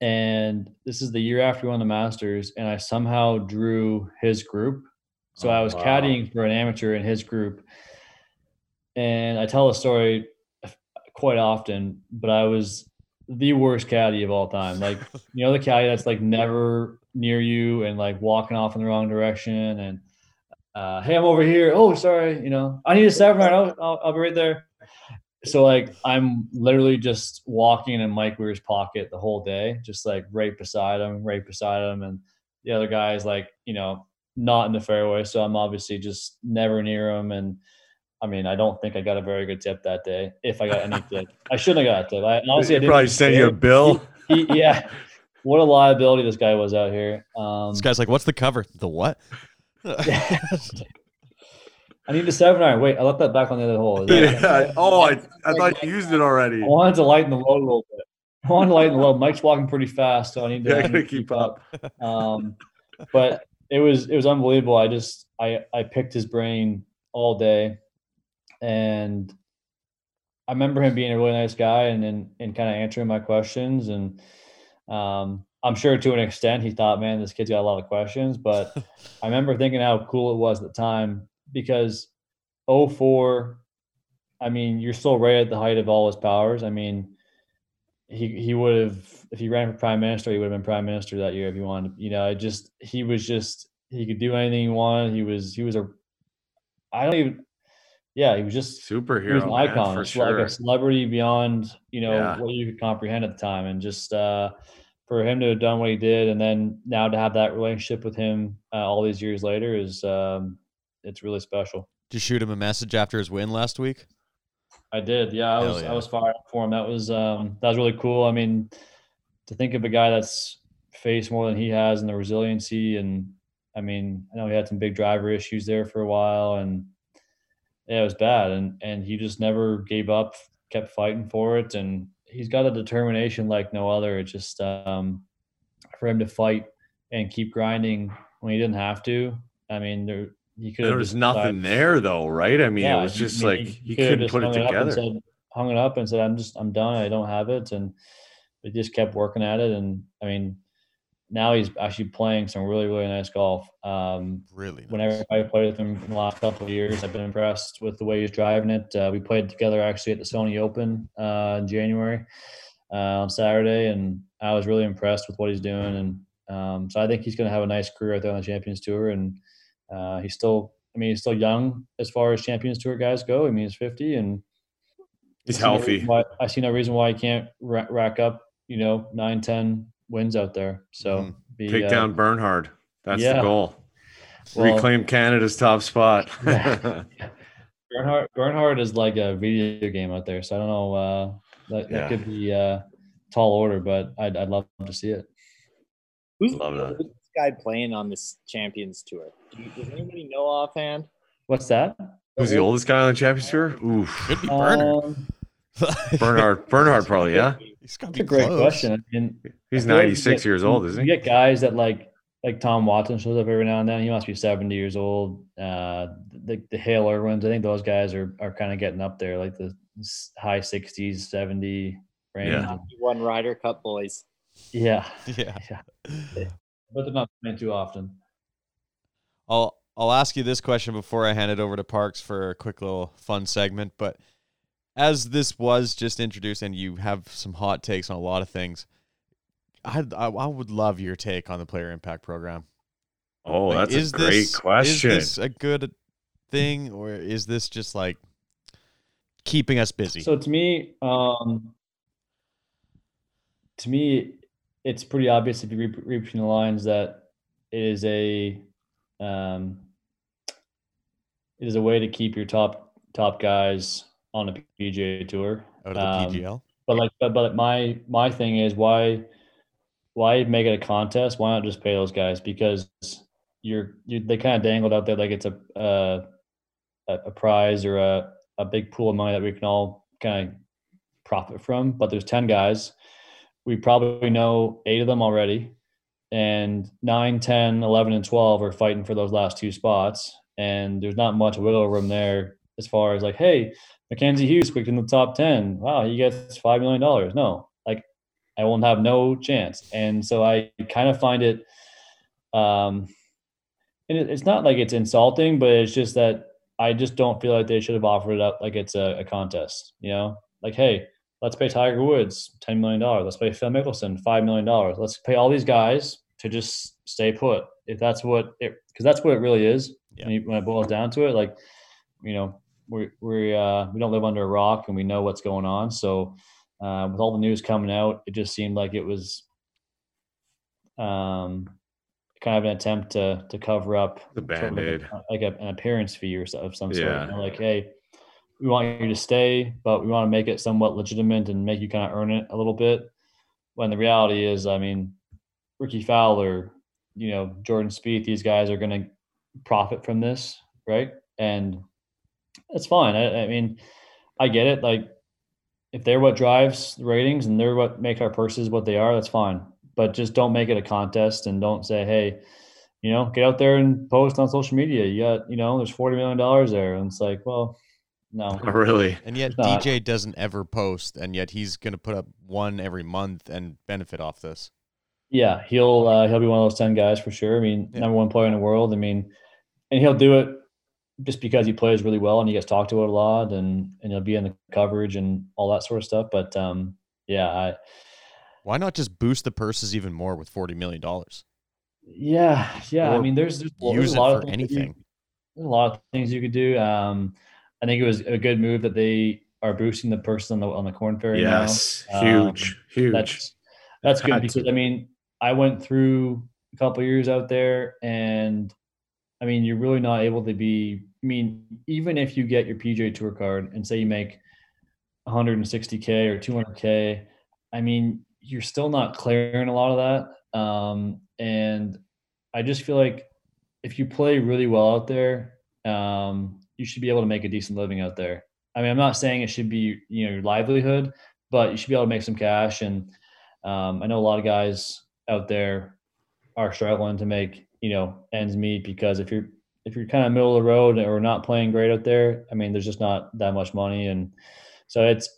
And this is the year after we won the Masters, and I somehow drew his group. So Oh, I was wow. caddying for an amateur in his group. And I tell a story quite often, but I was the worst caddy of all time. Like, you know, the caddy that's like never near you and like walking off in the wrong direction. And, uh, hey, I'm over here. Oh, sorry. You know, I need a seven iron. I'll, I'll, I'll be right there. So, like, I'm literally just walking in Mike Weir's pocket the whole day, just like right beside him, right beside him. And the other guy is like, you know, not in the fairway. So I'm obviously just never near him. And, I mean, I don't think I got a very good tip that day. If I got any tip, I shouldn't have got a tip. I honestly, I didn't probably sent you a care. bill. He- yeah, what a liability this guy was out here. Um, This guy's like, "What's the cover? The what?" I need a seven iron. Wait, I left that back on the other hole. Yeah. Oh, I, I thought you used it already. I wanted to lighten the load a little bit. I wanted to lighten the load. Mike's walking pretty fast, so I need to, Yeah, I I need to keep up. Um, but it was it was unbelievable. I just I I picked his brain all day, and I remember him being a really nice guy and and, and kind of answering my questions. And um, I'm sure to an extent he thought, man, this kid's got a lot of questions. But I remember thinking how cool it was at the time because 04, I mean, you're still right at the height of all his powers. I mean, he he would have if he ran for prime minister, he would have been prime minister that year if he wanted. You know, it just he was just he could do anything he wanted. He was he was a I don't even yeah, he was just Superhero. he was an man, icon, for It's like a celebrity beyond you know Yeah. what you could comprehend at the time, and just uh, for him to have done what he did, and then now to have that relationship with him uh, all these years later is um, it's really special. Did you shoot him a message after his win last week? I did, yeah. I Hell was yeah. I was fired for him. That was um, that was really cool. I mean, to think of a guy that's faced more than he has and the resiliency, and I mean, I know he had some big driver issues there for a while, and yeah, it was bad, and and he just never gave up, kept fighting for it, and he's got a determination like no other. It just um, for him to fight and keep grinding when he didn't have to. I mean, there he could. There was nothing there though, right? I mean, it was just I mean, like he could've couldn't just put it hung up and together. said- hung it up and said, "I'm just, I'm done. I don't have it." And he just kept working at it. And I mean, now he's actually playing some really, really nice golf. Um, Really? Nice. whenever I played with him in the last couple of years, I've been impressed with the way he's driving it. Uh, we played together actually at the Sony Open uh, in January uh, on Saturday, and I was really impressed with what he's doing. And um, so I think he's going to have a nice career out there on the Champions Tour. And uh, he's still, I mean, he's still young as far as Champions Tour guys go. I mean, he's 50 and He's I see no healthy. Why, I see no reason why he can't ra- rack up, you know, nine, ten wins out there. So Mhm. Be, Take uh, down Bernhard. That's the goal. Well- Reclaim Canada's top spot. Bernhard Bernhard is like a video game out there, so I don't know. Uh, that, that Yeah. could be uh, tall order, but I'd I'd love to see it. Who's Love that. Who's this guy playing on this Champions Tour? Do you, does anybody know offhand? What's that? Who's the oldest guy on the Champions Tour? Oof. Could be Bernhard. Um, Bernhard. Bernhard, probably, yeah. He's got to that's a great close. question. I mean, He's I feel like you 96 get- years old, isn't You he? get guys that like like Tom Watson shows up every now and then. He must be seventy years old. Uh, the the Hale Irwins, I think those guys are are kind of getting up there, like the high sixties, seventy range. Yeah. One Ryder Cup boys. yeah, Yeah. yeah. But they're not playing too often. I'll I'll ask you this question before I hand it over to Parks for a quick little fun segment. But as this was just introduced, and you have some hot takes on a lot of things, I I, I would love your take on the player impact program. Oh, Like, that's a great question. Is this a good thing, or is this just like keeping us busy? So to me, um, to me, it's pretty obvious if you read, read between the lines that it is a, um, it is a way to keep your top top guys on the PGA tour. out of the um, PGL. But like, but but my my thing is why why make it a contest? Why not just pay those guys? Because you're you they kind of dangled out there like it's a uh, a, a prize or a a big pool of money that we can all kind of profit from. But there's ten guys. We probably know eight of them already, and 9, 10, 11, and 12 are fighting for those last two spots. And there's not much wiggle room there as far as like, hey, Mackenzie Hughes picked in the top 10. Wow, he gets $5 million. No, like I won't have no chance. And so I kind of find it, um, and it, it's not like it's insulting, but it's just that I just don't feel like they should have offered it up like it's a, a contest, you know? Like, hey, let's pay Tiger Woods $10 million. Let's pay Phil Mickelson $5 million. Let's pay all these guys to just stay put. If that's what it, because that's what it really is. Yeah. When, you, when it boils down to it, like, you know, we we uh, we don't live under a rock and we know what's going on. So uh, with all the news coming out, it just seemed like it was um, kind of an attempt to to cover up The sort of like a- Band-Aid. like a, an appearance fee or of some sort. Yeah. You know, like, hey, we want you to stay, but we want to make it somewhat legitimate and make you kind of earn it a little bit. When the reality is, I mean, Rickie Fowler, you know, Jordan Spieth, these guys are going to profit from this, right? And that's fine. I, I mean, I get it. Like, if they're what drives the ratings and they're what make our purses what they are, that's fine. But just don't make it a contest and don't say, hey, you know, get out there and post on social media. You got, you know, there's forty million dollars there, and it's like, well, no, Oh, really? And yet DJ doesn't ever post, and yet he's going to put up one every month and benefit off this. Yeah, he'll uh, he'll be one of those ten guys for sure. I mean, Yeah. number one player in the world. I mean, and he'll do it just because he plays really well and he gets talked to a lot, and and he'll be in the coverage and all that sort of stuff. But um, yeah, I Why not just boost the purses even more with forty million dollars? yeah yeah. I mean, there's, there's, there's Use a it lot of for things that you- anything. there's a lot of things you could do. Um, I think it was a good move that they are boosting the purses on the on the Corn Ferry. now. Yes. Um, Huge. Huge. That's that's good because to. I mean I went through a couple years out there, and I mean you're really not able to be. I mean, even if you get your PGA Tour card and say you make 160k or 200k, I mean you're still not clearing a lot of that. Um, and I just feel like if you play really well out there, um, you should be able to make a decent living out there. I mean, I'm not saying it should be you know your livelihood, but you should be able to make some cash. And um, I know a lot of guys out there are struggling to make you know ends meet because if you're if you're kind of middle of the road or not playing great out there, I mean, there's just not that much money, and so it's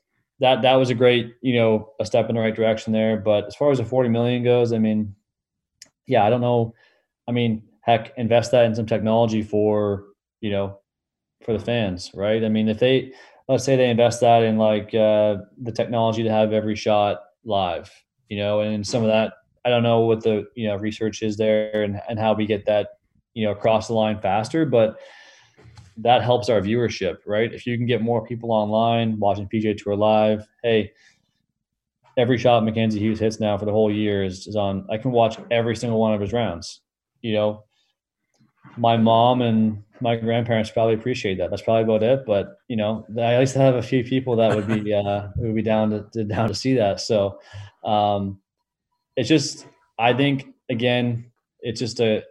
that that was a great you know a step in the right direction there. But as far as the 40 million goes, I mean, yeah, I don't know. I mean, heck, invest that in some technology for you know for the fans, right? I mean, if they let's say they invest that in like uh, the technology to have every shot live, you know, and some of that I don't know what the you know research is there and and how we get that you know across the line faster, but that helps our viewership, right? If you can get more people online watching PGA Tour live, hey, every shot Mackenzie Hughes hits now for the whole year is, is on. I can watch every single one of his rounds. You know, my mom and my grandparents probably appreciate that. That's probably about it. But you know, I at least have a few people that would be uh, would be down to, to down to see that. So um, it's just, I think again, it's just a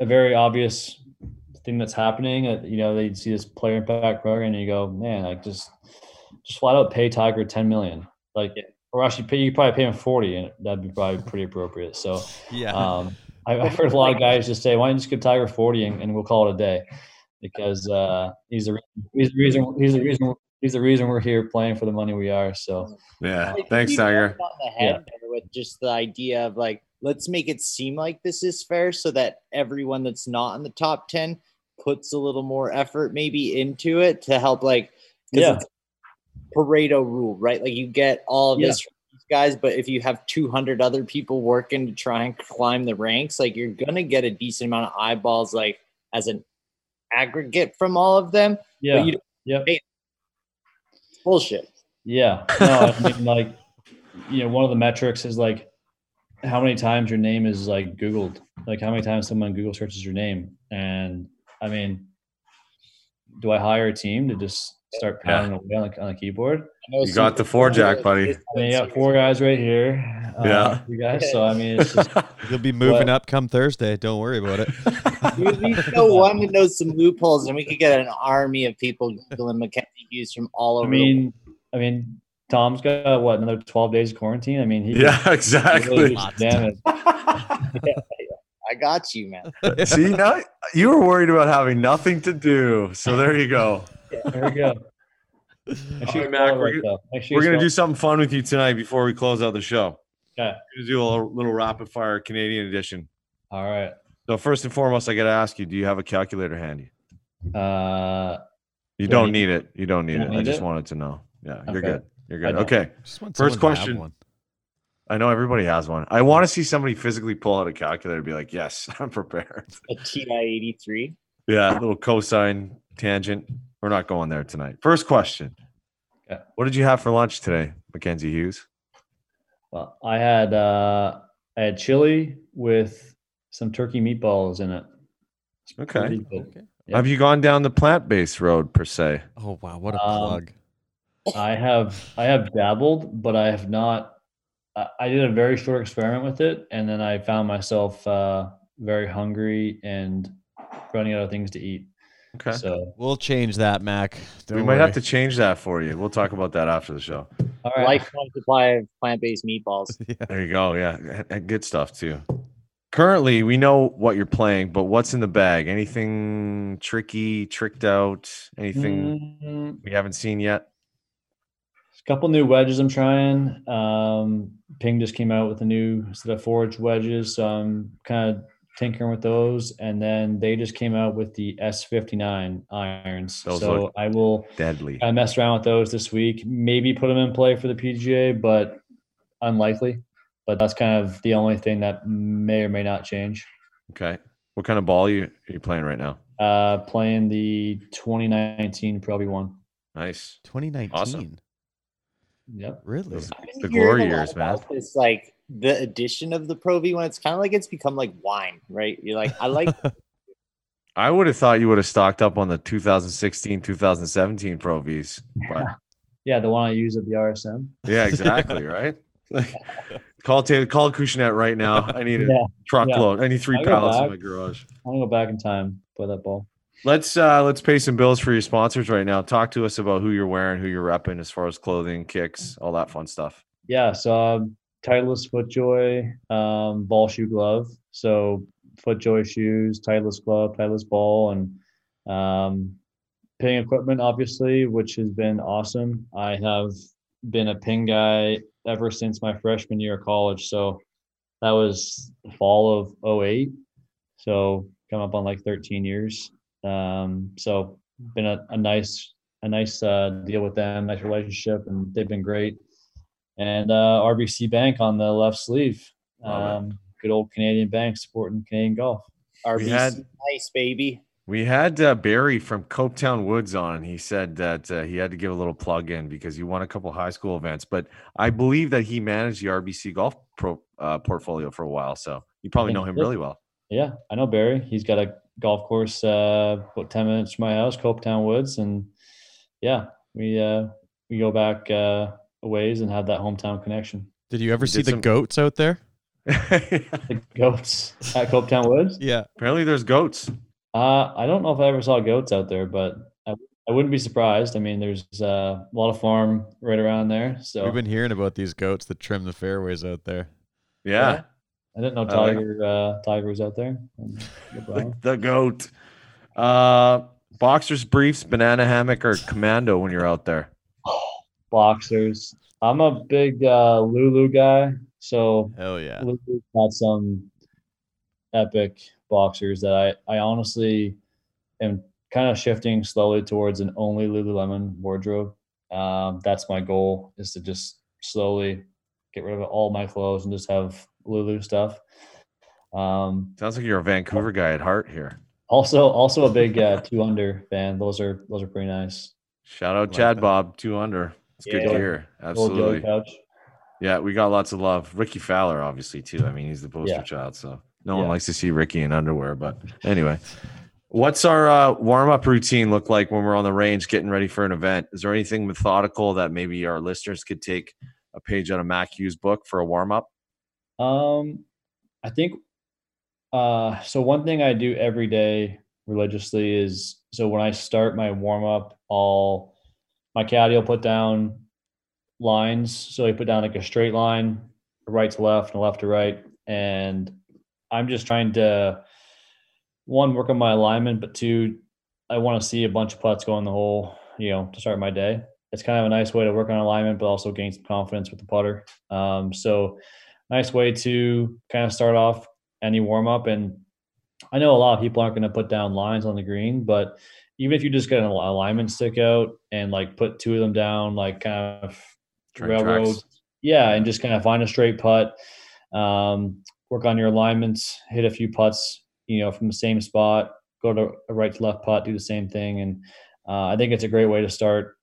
a very obvious thing that's happening. Uh, you know, they see this player impact program, and you go, man, like just just flat out pay Tiger ten million, like, or actually pay you probably pay him forty, and that'd be probably pretty appropriate. So Yeah. um, I've heard a lot of guys just say, "Why don't you just give Tiger 40 and, and we'll call it a day?" Because uh, he's the he's the reason he's the reason he's the reason we're here playing for the money we are. So Yeah. Like, Thanks, Tiger. the head there with just the idea of like, let's make it seem like this is fair, so that everyone that's not in the top ten puts a little more effort maybe into it to help like Yeah. it's Pareto rule, right? Like you get all of Yeah. this from these guys, but if you have 200 other people working to try and climb the ranks, like you're gonna get a decent amount of eyeballs, like as an aggregate from all of them. yeah, But you yep. Bullshit. Yeah. No, I mean, like, you know, one of the metrics is like how many times your name is like Googled, like how many times someone Google searches your name. And I mean, do I hire a team to just start Yeah. pounding away on the, on the keyboard? I know You got the four jack, buddy. I mean, you got four guys right here. uh, Yeah. You guys. So, I mean, it's just, You'll be moving What? up come Thursday. Don't worry about it. We we know one that knows some loopholes, and we could get an army of people googling Mackenzie Hughes from all over. I over. mean, I mean, Tom's got what, another 12 days of quarantine? I mean, he yeah, really exactly. do some damage. the. I got you, man. See, now you were worried about having nothing to do. So there you go. There we go. Make All sure right, Mac, we're gonna- Make sure We're going to do something fun with you tonight before we close out the show. Okay. We're gonna do a little, little rapid fire Canadian edition. All right. So first and foremost, I got to ask you: Do you have a calculator handy? Uh, You Do I don't need- need it. You don't need You it. don't I need just it? wanted to know. Yeah, you're good. You're good. Okay. First someone to have question. I know everybody has one. I want to see somebody physically pull out a calculator and be like, "Yes, I'm prepared." A TI eighty three. Yeah, little cosine tangent. We're not going there tonight. First question. Okay. What did you have for lunch today, Mackenzie Hughes? well, I had uh, I had chili with some turkey meatballs in it. Okay. Okay. Yeah. Have you gone down the plant-based road per se? Oh wow, what a Um, plug. I have I have dabbled, but I have not. I, I did a very short experiment with it, and then I found myself uh, very hungry and running out of things to eat. Okay. So, We'll change that, Mac. we Don't might have to change that for you. We'll talk about that after the show. all right. Lifetime supply of plant based meatballs. Yeah. There you go. Yeah, and good stuff too. Currently, we know what you're playing, but what's in the bag? Anything tricky, tricked out? Anything Mm, we haven't seen yet? a couple new wedges I'm trying. Um, Ping just came out with a new set of forged wedges, so I'm kind of tinkering with those. And then they just came out with the S59 irons, Those so I will Deadly. I messed around with those this week. Maybe put them in play for the PGA, but unlikely. But that's kind of the only thing that may or may not change. Okay. What kind of ball are you are you playing right now? Uh, playing the 2019 Pro V1. Nice. 2019. Awesome. Yep. Really? The glory years, man. It's like the addition of the Pro V one. It's kind of like it's become like wine, right? You're like, I like I would have thought you would have stocked up on the 2016, 2017 Pro Vs. But Yeah, the one I use at the RSM. yeah, exactly, right? Like, call Taylor, call Acushnet right now. I need a Yeah, truckload. I need three I'll pallets in my garage. I'm gonna go back in time play that ball. Let's uh let's pay some bills for your sponsors right now. Talk to us about who you're wearing, who you're repping as far as clothing, kicks, all that fun stuff. Yeah, so um, Titleist FootJoy um, ball shoe glove. So FootJoy shoes, Titleist glove, Titleist ball, and um, ping equipment, obviously, which has been awesome. I have been a ping guy ever since my freshman year of college. So that was fall of 08. So come up on like 13 years. Um, so been a, a nice a nice uh, deal with them, nice relationship, and they've been great and uh, RBC Bank on the left sleeve. Um, good old Canadian bank supporting Canadian golf. RBC had- nice baby. We had uh, Barry from Copetown Woods on. He said that uh, he had to give a little plug in because he won a couple high school events, but I believe that he managed the RBC golf pro, uh, portfolio for a while. So you probably know him really well. Yeah, I know Barry. He's got a golf course uh, about ten minutes from my house, Copetown Woods, and yeah, we uh, we go back uh, a ways and have that hometown connection. Did you ever see the some- goats out there? The goats at Copetown Woods. Yeah. Apparently, there's goats. Uh, I don't know if I ever saw goats out there, but I, I wouldn't be surprised. I mean, there's uh, a lot of farm right around there, so We've been hearing about these goats that trim the fairways out there. Yeah, I didn't know I like- Tiger uh, Tiger was out there. No problem. the goat. Uh, boxers, briefs, banana hammock, or commando when you're out there. Boxers. I'm a big uh, Lulu guy, so Hell yeah. Lulu's got some epic boxers that I, I honestly am kind of shifting slowly towards an only Lululemon wardrobe. Um, that's my goal is to just slowly get rid of all my clothes and just have Lulu stuff. Um, Sounds like you're a Vancouver guy at heart here. also, also a big uh, two under fan. Those are those are pretty nice. Shout out Chad. Bob, two under. It's good to hear. Absolutely. Yeah, we got lots of love. Rickie Fowler, obviously, too. I mean, he's the poster Yeah. child, so no one likes to see Ricky in underwear. But anyway, what's our uh, warm up routine look like when we're on the range getting ready for an event? Is there anything methodical that maybe our listeners could take a page out of Mac Hughes' book for a warm up? Um, I think uh so one thing I do every day religiously is so when I start my warm up, I'll my caddy will put down lines. So he put down like a straight line, right to left and left to right. And I'm just trying to one, work on my alignment, but two, I want to see a bunch of putts go in the hole, you know, to start my day. It's kind of a nice way to work on alignment, but also gain some confidence with the putter. Um, so nice way to kind of start off any warm up. And I know a lot of people aren't going to put down lines on the green, but even if you just get an alignment stick out and like put two of them down, like kind of Train railroad, tracks. yeah, and just kind of find a straight putt, um, work on your alignments, hit a few putts, you know, from the same spot, go to a right to left putt, do the same thing, and uh, I think it's a great way to start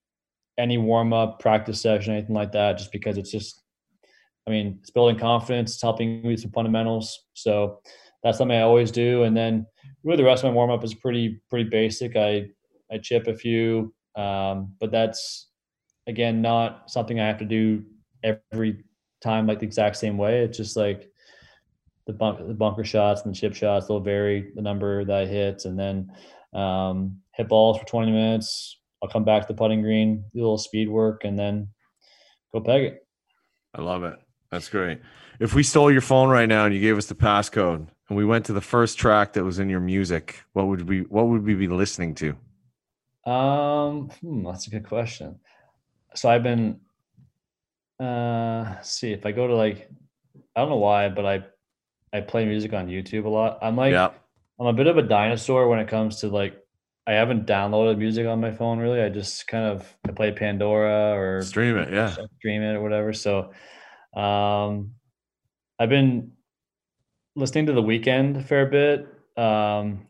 any warm up, practice session, anything like that, just because it's just, I mean, it's building confidence, it's helping me with some fundamentals. So that's something I always do. And then really the rest of my warm up is pretty, pretty basic. I, I chip a few, um, but that's again, not something I have to do every time, like the exact same way. It's just like the bunk, the bunker shots and the chip shots, they'll vary the number that I hit and then, um, hit balls for 20 minutes, I'll come back to the putting green, do a little speed work, and then go peg it. I love it. That's great. If we stole your phone right now and you gave us the passcode and we went to the first track that was in your music, what would we what would we be listening to? Um, hmm, that's a good question. So I've been, uh, see if I go to like, I don't know why, but I, I play music on YouTube a lot. I'm like, yeah. I'm a bit of a dinosaur when it comes to like, I haven't downloaded music on my phone really. I just kind of I play Pandora or Stream it, yeah. stream it or whatever. So, um, I've been listening to The Weeknd a fair bit. Um,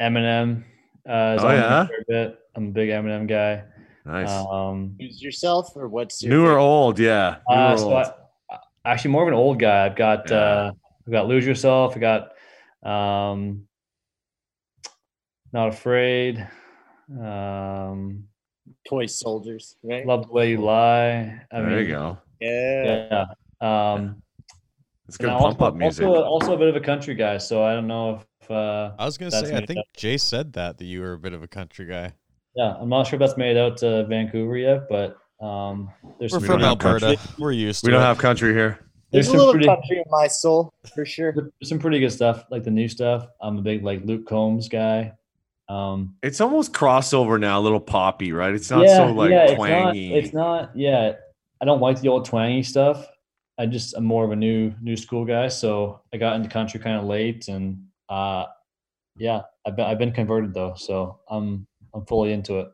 Eminem, uh, Oh, yeah? a fair bit. I'm a big Eminem guy. Nice. Um, Use yourself or what's your New or old? Yeah. New uh, or so old. I, actually more of an old guy. I've got Yeah. uh, I've got Lose Yourself. I got um, Not Afraid. Um, toy soldiers, right? Love the Way You Lie. I there mean, you go. Yeah. Yeah. Um, It's and good pump also, up music. Also, also a bit of a country guy, so I don't know if uh, I was gonna say, I think up. Jay said that that you were a bit of a country guy. yeah, I'm not sure if that's made out to Vancouver yet, but um, there's We're some from don't have Alberta. country. We're used to we don't it. have country here. there's There's a some little pretty country in my soul for sure. there's some pretty good stuff, like the new stuff. I'm a big like Luke Combs guy. Um, It's almost crossover now, a little poppy, right? It's not so like it's twangy. Not, it's not. Yeah, I don't like the old twangy stuff. I just I'm more of a new new school guy, so I got into country kind of late, and uh, yeah, I've been I've been converted though, so I'm I'm fully into it.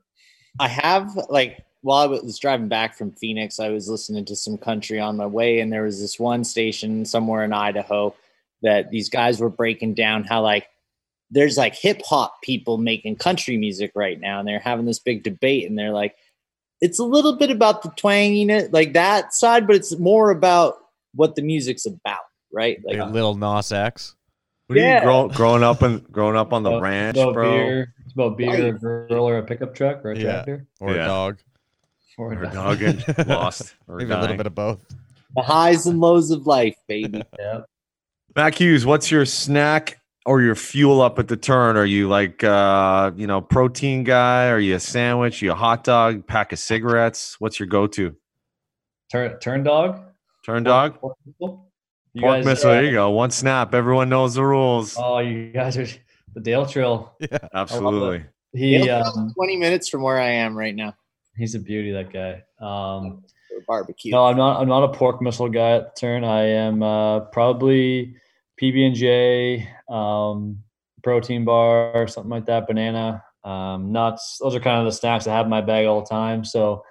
I have like while I was driving back from Phoenix, I was listening to some country on my way, and there was this one station somewhere in Idaho that these guys were breaking down how like there's like hip hop people making country music right now, and they're having this big debate, and they're like, it's a little bit about the twanging it like that side, but it's more about what the music's about, right? Like, Like Lil Nas X. What are you Yeah. grow, growing up and growing up on the About- ranch, about bro? Beer. It's about beer, a girl, or a pickup truck, or a Yeah. tractor. Or Yeah. a dog. Or Or a dog and lost or Maybe a little bit of both. the highs and lows of life, baby. Yeah. Mac Hughes, what's your snack or your fuel up at the turn? Are you like uh, you know, protein guy? Are you a sandwich? you a hot dog? Pack of cigarettes? What's your go-to? Turn turn dog. Turn dog? Pork missile? You Pork guys, missile. uh, There you go. One snap. Everyone knows the rules. Oh, you guys are the Dale Trill. Yeah. Absolutely. He Dale um, 20 minutes from where I am right now he's a beauty. That guy. Um, barbecue. no, I'm not. I'm not a pork missile guy at the turn. I am uh, probably PB and J, um, protein bar, or something like that. Banana, um, nuts. Those are kind of the snacks I have in my bag all the time. So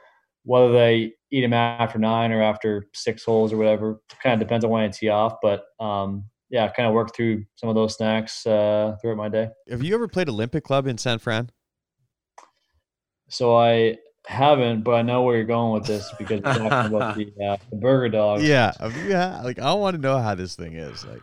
whether they eat them after nine or after six holes or whatever, kind of depends on when I tee off. But um, yeah, kind of work through some of those snacks uh, throughout my day. Have you ever played Olympic Club in San Fran? So I haven't, but I know where you're going with this because you're talking about the, uh, the burger dogs. Yeah. Have you had, like I want to know how this thing is. Like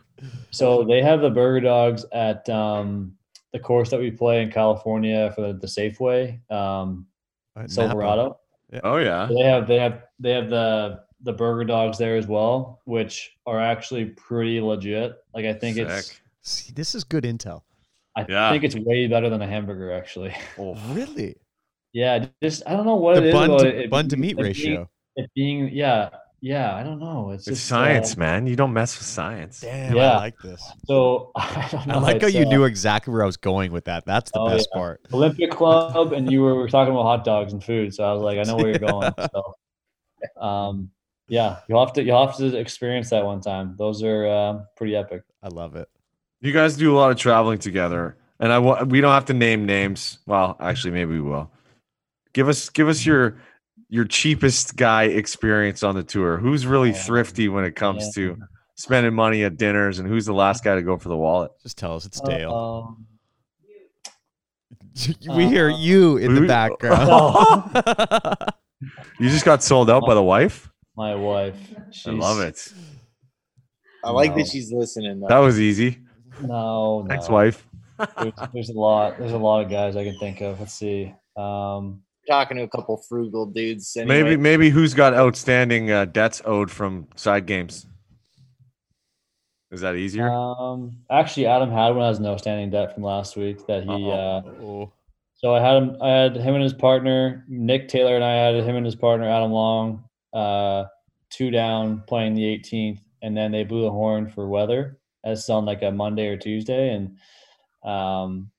So they have the burger dogs at um, the course that we play in California for the, the Safeway, um, at Napa. Silverado. Oh yeah. They have they have they have the the burger dogs there as well, which are actually pretty legit. Like I think it's See, this is good intel. I Yeah. think it's way better than a hamburger actually. Oh, Really? Yeah, just I don't know what it The is bun about to, it. It bun to meat it being- ratio. It being yeah yeah I don't know. It's, it's just science, uh, man. You don't mess with science. Damn, Yeah. I like this. So I don't know. I like how you uh, knew exactly where I was going with that. That's the Oh, best yeah. part. Olympic Club, and you were talking about hot dogs and food. So I was like, I know where you're going. So, um, yeah, you'll have to you'll have to experience that one time. Those are uh, pretty epic. I love it. You guys do a lot of traveling together, and I we don't have to name names. Well, actually, maybe we will. Give us give us your your cheapest guy experience on the tour. Who's really Oh, three when it comes yeah. to spending money at dinners, and who's the last guy to go for the wallet? Just tell us it's Dale. Um, we hear uh, you in the we- background. You just got sold out by the wife. my wife. I love it. I like No. that she's listening. Though. That was easy. No, no. Thanks, wife. There's, there's a lot. There's a lot of guys I can think of. Let's see. Um, talking to a couple frugal dudes. Anyway. Maybe maybe who's got outstanding uh, debts owed from side games? Is that easier? um, actually, Adam Hadwin has no standing debt from last week that he. Uh, So I had him. I had him and his partner, Nick Taylor, and I had him and his partner, Adam Long, uh, two down playing the 18th, and then they blew the horn for weather. As on like a Monday or Tuesday, and um,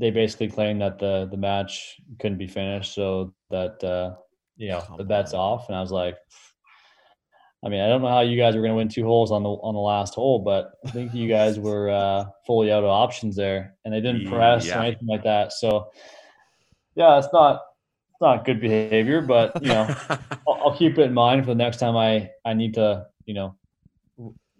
they basically claimed that the the match couldn't be finished, so that uh, you know the bet's on. off. And I was like, I mean, I don't know how you guys were going to win two holes on the on the last hole, but I think you guys were uh, fully out of options there, and they didn't press Yeah. or anything like that. So, yeah, it's not it's not good behavior, but you know, I'll, I'll keep it in mind for the next time I I need to, you know,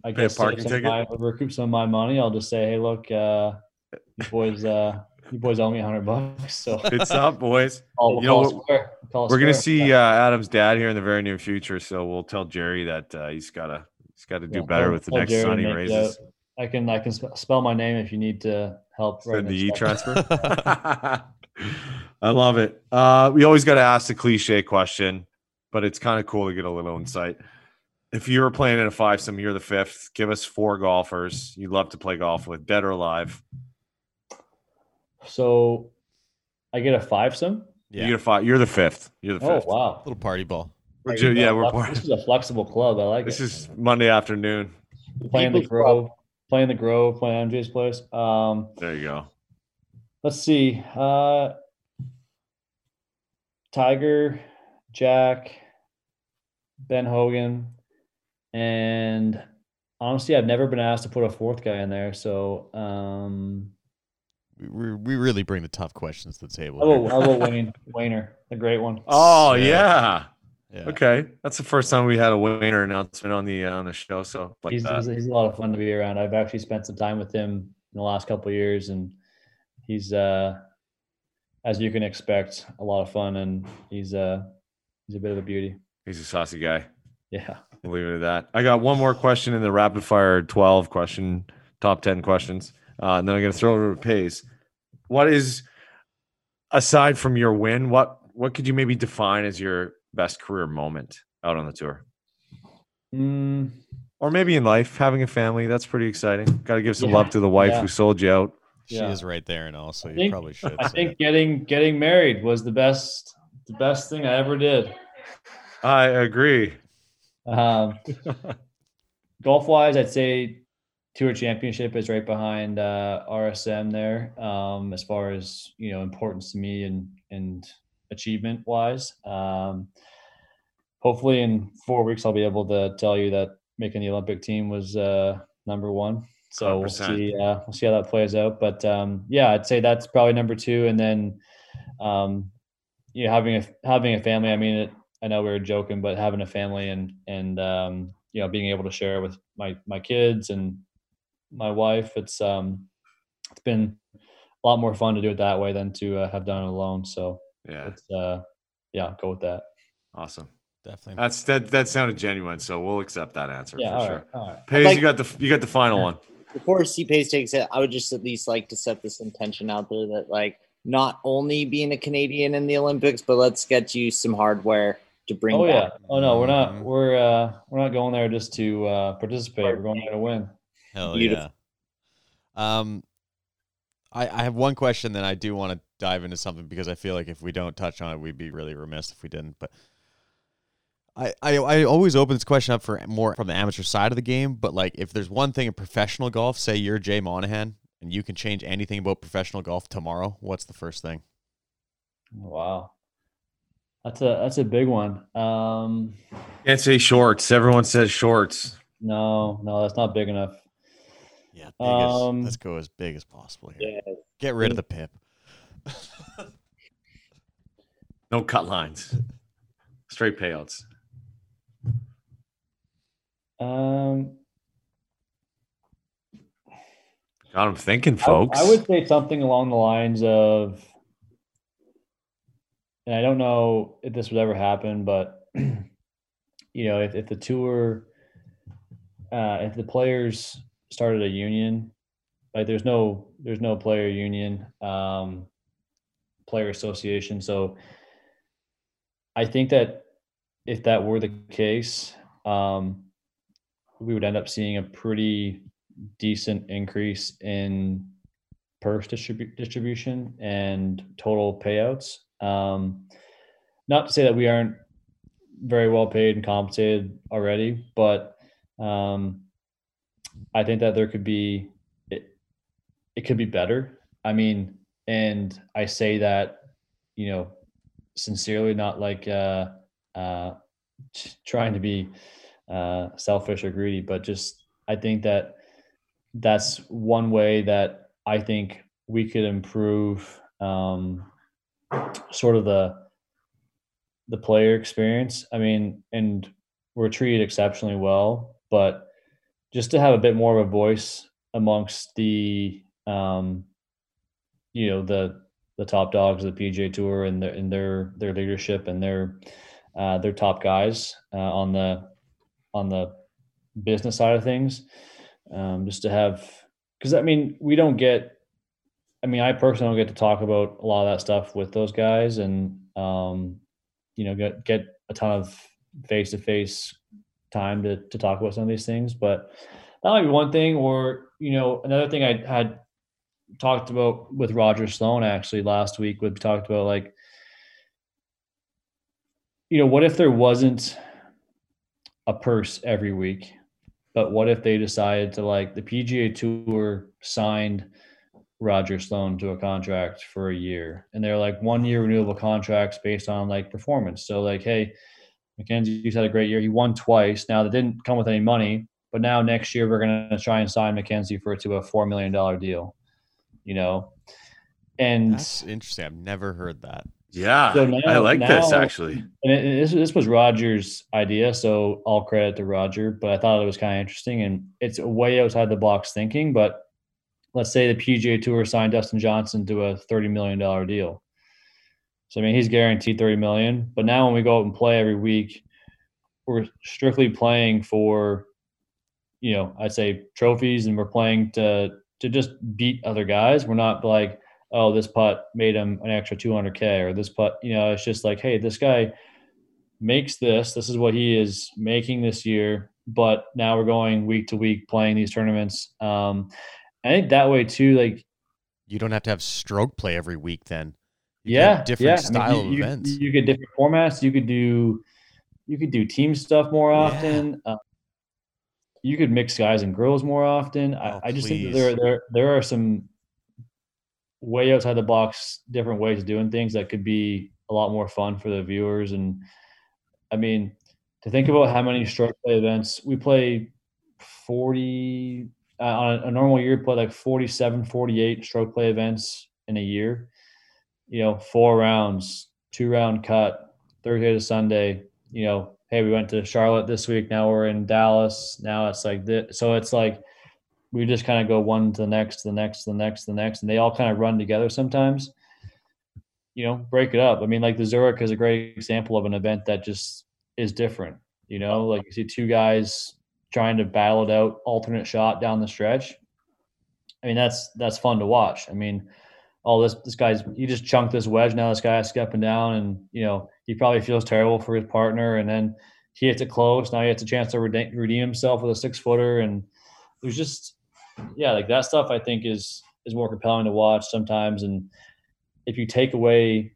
I guess Pay a parking some my, recoup some of my money. I'll just say, hey, look, uh, you boys, uh, you boys owe me a hundred bucks, so it's up, boys. I'll, You know call it what- square. We'll call it We're gonna see uh, Adam's dad here in the very near future, so we'll tell Jerry that uh, he's gotta he's got to do Yeah, better tell- with the next Jerry to son he raises. I can I can sp- spell my name if you need to help. Send the e transfer. I love it. Uh, we always got to ask the cliche question, but it's kind of cool to get a little insight. If you were playing in a five some, you're the fifth. Give us four golfers you'd love to play golf with, dead or alive. So, I get a five some. yeah. You get a five. You're the fifth. You're the fifth. Oh fifth. wow! little party ball. We're ju- yeah, we're Flex- This is a flexible club. I like This it. is Monday afternoon. playing the People's Club. Grove, playing the Grove, playing MJ's place. Um, There you go. let's see. Uh, Tiger, Jack, Ben Hogan, and honestly, I've never been asked to put a fourth guy in there. So, um, We, we, we really bring the tough questions to the table. how here. about, Wayne? Wayner, the great one. Oh Sick. yeah. Yeah. Okay, that's the first time we had a winner announcement on the uh, on the show. So like he's, that. he's, he's a lot of fun to be around. I've actually spent some time with him in the last couple of years, and he's uh, as you can expect, a lot of fun, and he's uh, he's a bit of a beauty. He's a saucy guy. Yeah. We'll leave it at that. I got one more question in the rapid fire 12 question, top 10 questions. Uh, and then I'm going to throw it over to Pace. What is, aside from your win, what what could you maybe define as your best career moment out on the tour? Mm, Or maybe in life, having a family. That's pretty exciting. Got to give some Yeah. love to the wife Yeah. who sold you out. She Yeah. is right there and also I you think- probably should. I say think it. getting getting married was the best the best thing I ever did. I agree. Um, golf wise, I'd say Tour Championship is right behind uh, RSM there um, as far as you know importance to me and and achievement wise. Um, hopefully, in four weeks, I'll be able to tell you that making the Olympic team was uh, number one. So we'll see. Uh, we'll see how that plays out. But um, yeah, I'd say that's probably number two, and then um, you know having a having a family. I mean, it, I know we were joking, but having a family and and um, you know being able to share with my my kids and my wife, it's um it's been a lot more fun to do it that way than to uh, have done it alone. So Yeah. it's uh yeah, go with that. Awesome. definitely. That's that that sounded genuine, so we'll accept that answer Yeah, for sure. right, all right. Pace, like- you got the you got the final one. before C Pays takes it, I would just at least like to set this intention out there that like not only being a Canadian in the Olympics, but let's get you some hardware to bring Oh yeah. Oh no, we're not. Mhm. We're uh we're not going there just to uh participate. We're going there to win. Hell Beautiful. yeah. Um, I I have one question that I do want to dive into something because I feel like if we don't touch on it, we'd be really remiss if we didn't. But I I I always open this question up for more from the amateur side of the game. But like, if there's one thing in professional golf, say you're Jay Monahan and you can change anything about professional golf tomorrow, what's the first thing? Wow. That's a that's a big one. Um Can't say shorts. Everyone says shorts. no, no, that's not big enough. Yeah, big Um, as, let's go as big as possible here. Yeah. Get rid of the pip. No cut lines. Straight payouts. Um Got him thinking, I- folks. I, would say something along the lines of, and I don't know if this would ever happen, but you know, if, if the tour, uh, if the players started a union, like there's no there's no player union, um, player association, so I think that if that were the case, um, we would end up seeing a pretty decent increase in purse distribu- distribution and total payouts. Um, not to say that we aren't very well paid and compensated already, but um, I think that there could be it, it could be better. I mean, and I say that you know sincerely, not like uh, uh, trying to be uh, selfish or greedy, but just I think that that's one way that I think we could improve um, sort of the the player experience. I mean, and we're treated exceptionally well, but just to have a bit more of a voice amongst the um, you know the the top dogs of the PGA Tour and their and their their leadership and their uh, their top guys uh, on the on the business side of things. Um, just to have because I mean we don't get I mean I personally don't get to talk about a lot of that stuff with those guys and um, you know get get a ton of face to face time to to talk about some of these things but that might be one thing or you know another thing I had talked about with Roger Sloan actually last week we talked about like you know what if there wasn't a purse every week but what if they decided to like the PGA Tour signed Roger Sloan to a contract for a year, and they're like one year renewable contracts based on like performance. So like, hey, Mackenzie's had a great year. He won twice. Now that didn't come with any money, but now next year we're gonna try and sign Mackenzie for to a four million dollar deal. You know, and That's interesting. I've never heard that. Yeah, So now- I like this actually. and it, this, this was Roger's idea, so all credit to Roger. But I thought it was kind of interesting, and it's way outside the box thinking. But let's say the PGA Tour signed Dustin Johnson to a thirty million dollar deal. So I mean, he's guaranteed thirty million. But now when we go out and play every week, we're strictly playing for, you know, I'd say trophies, and we're playing to to just beat other guys. We're not like, oh, this putt made him an extra two hundred k, or this putt, you know, it's just like, hey, this guy makes this. This is what he is making this year. But now we're going week to week playing these tournaments. Um, I think that way too, like You don't have to have stroke play every week then. You yeah, different yeah. style I mean, you, of events. You, you get different formats. You could do, you could do team stuff more Yeah. often. Uh, you could mix guys and girls more often. Oh, I, I just think that there, there, there are some way outside the box, different ways of doing things that could be a lot more fun for the viewers. And I mean, to think about how many stroke play events we play 40 uh, on a, a normal year, play like 47, 48 stroke play events in a year. You know, four rounds, two round cut, Thursday to Sunday. You know, hey, we went to Charlotte this week. Now we're in Dallas. Now it's like this. So it's like we just kind of go one to the next, to the next, to the next, to the next, and they all kind of run together sometimes. You know, break it up. I mean, like the Zurich is a great example of an event that just is different. You know, like you see two guys trying to battle it out, alternate shot down the stretch. I mean, that's that's fun to watch. I mean, oh, this this guy's he just chunked this wedge. Now this guy has to get up and down, and you know he probably feels terrible for his partner, and then he hits it close. Now he has a chance to redeem, redeem himself with a six footer, and there's just yeah, like that stuff. I think is is more compelling to watch sometimes, and if you take away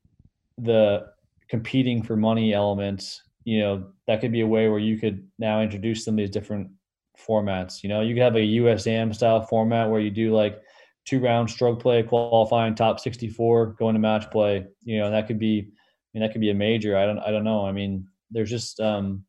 the competing for money element, you know that could be a way where you could now introduce some of these different formats. You know, you could have a USAM style format where you do like two round stroke play, qualifying top 64, going to match play. You know, that could be, I mean, that could be a major. I don't, I don't know. I mean, there's just, um,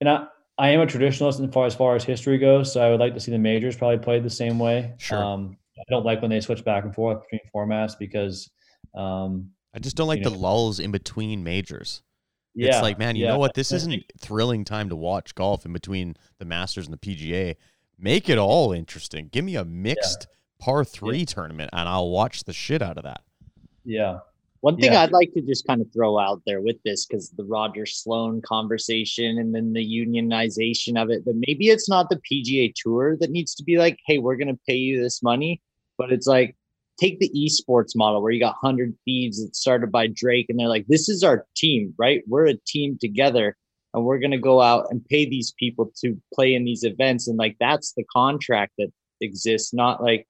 and I, I am a traditionalist as far as far as history goes, so I would like to see the majors probably played the same way. Sure. Um, I don't like when they switch back and forth between formats because, um, I just don't like the know. lulls in between majors. yeah, it's like, man, you yeah. know what? This isn't thrilling time to watch golf in between the Masters and the PGA. Make it all interesting. Give me a mixed par three tournament, and I'll watch the shit out of that. Yeah, One thing Yeah. I'd like to just kind of throw out there with this, because the Roger Sloan conversation and then the unionization of it, that maybe it's not the PGA Tour that needs to be like, hey, we're going to pay you this money, but it's like, take the esports model where you got 100 Thieves that started by Drake, and they're like, this is our team, right? We're a team together, and we're going to go out and pay these people to play in these events. And like, that's the contract that exists, not like,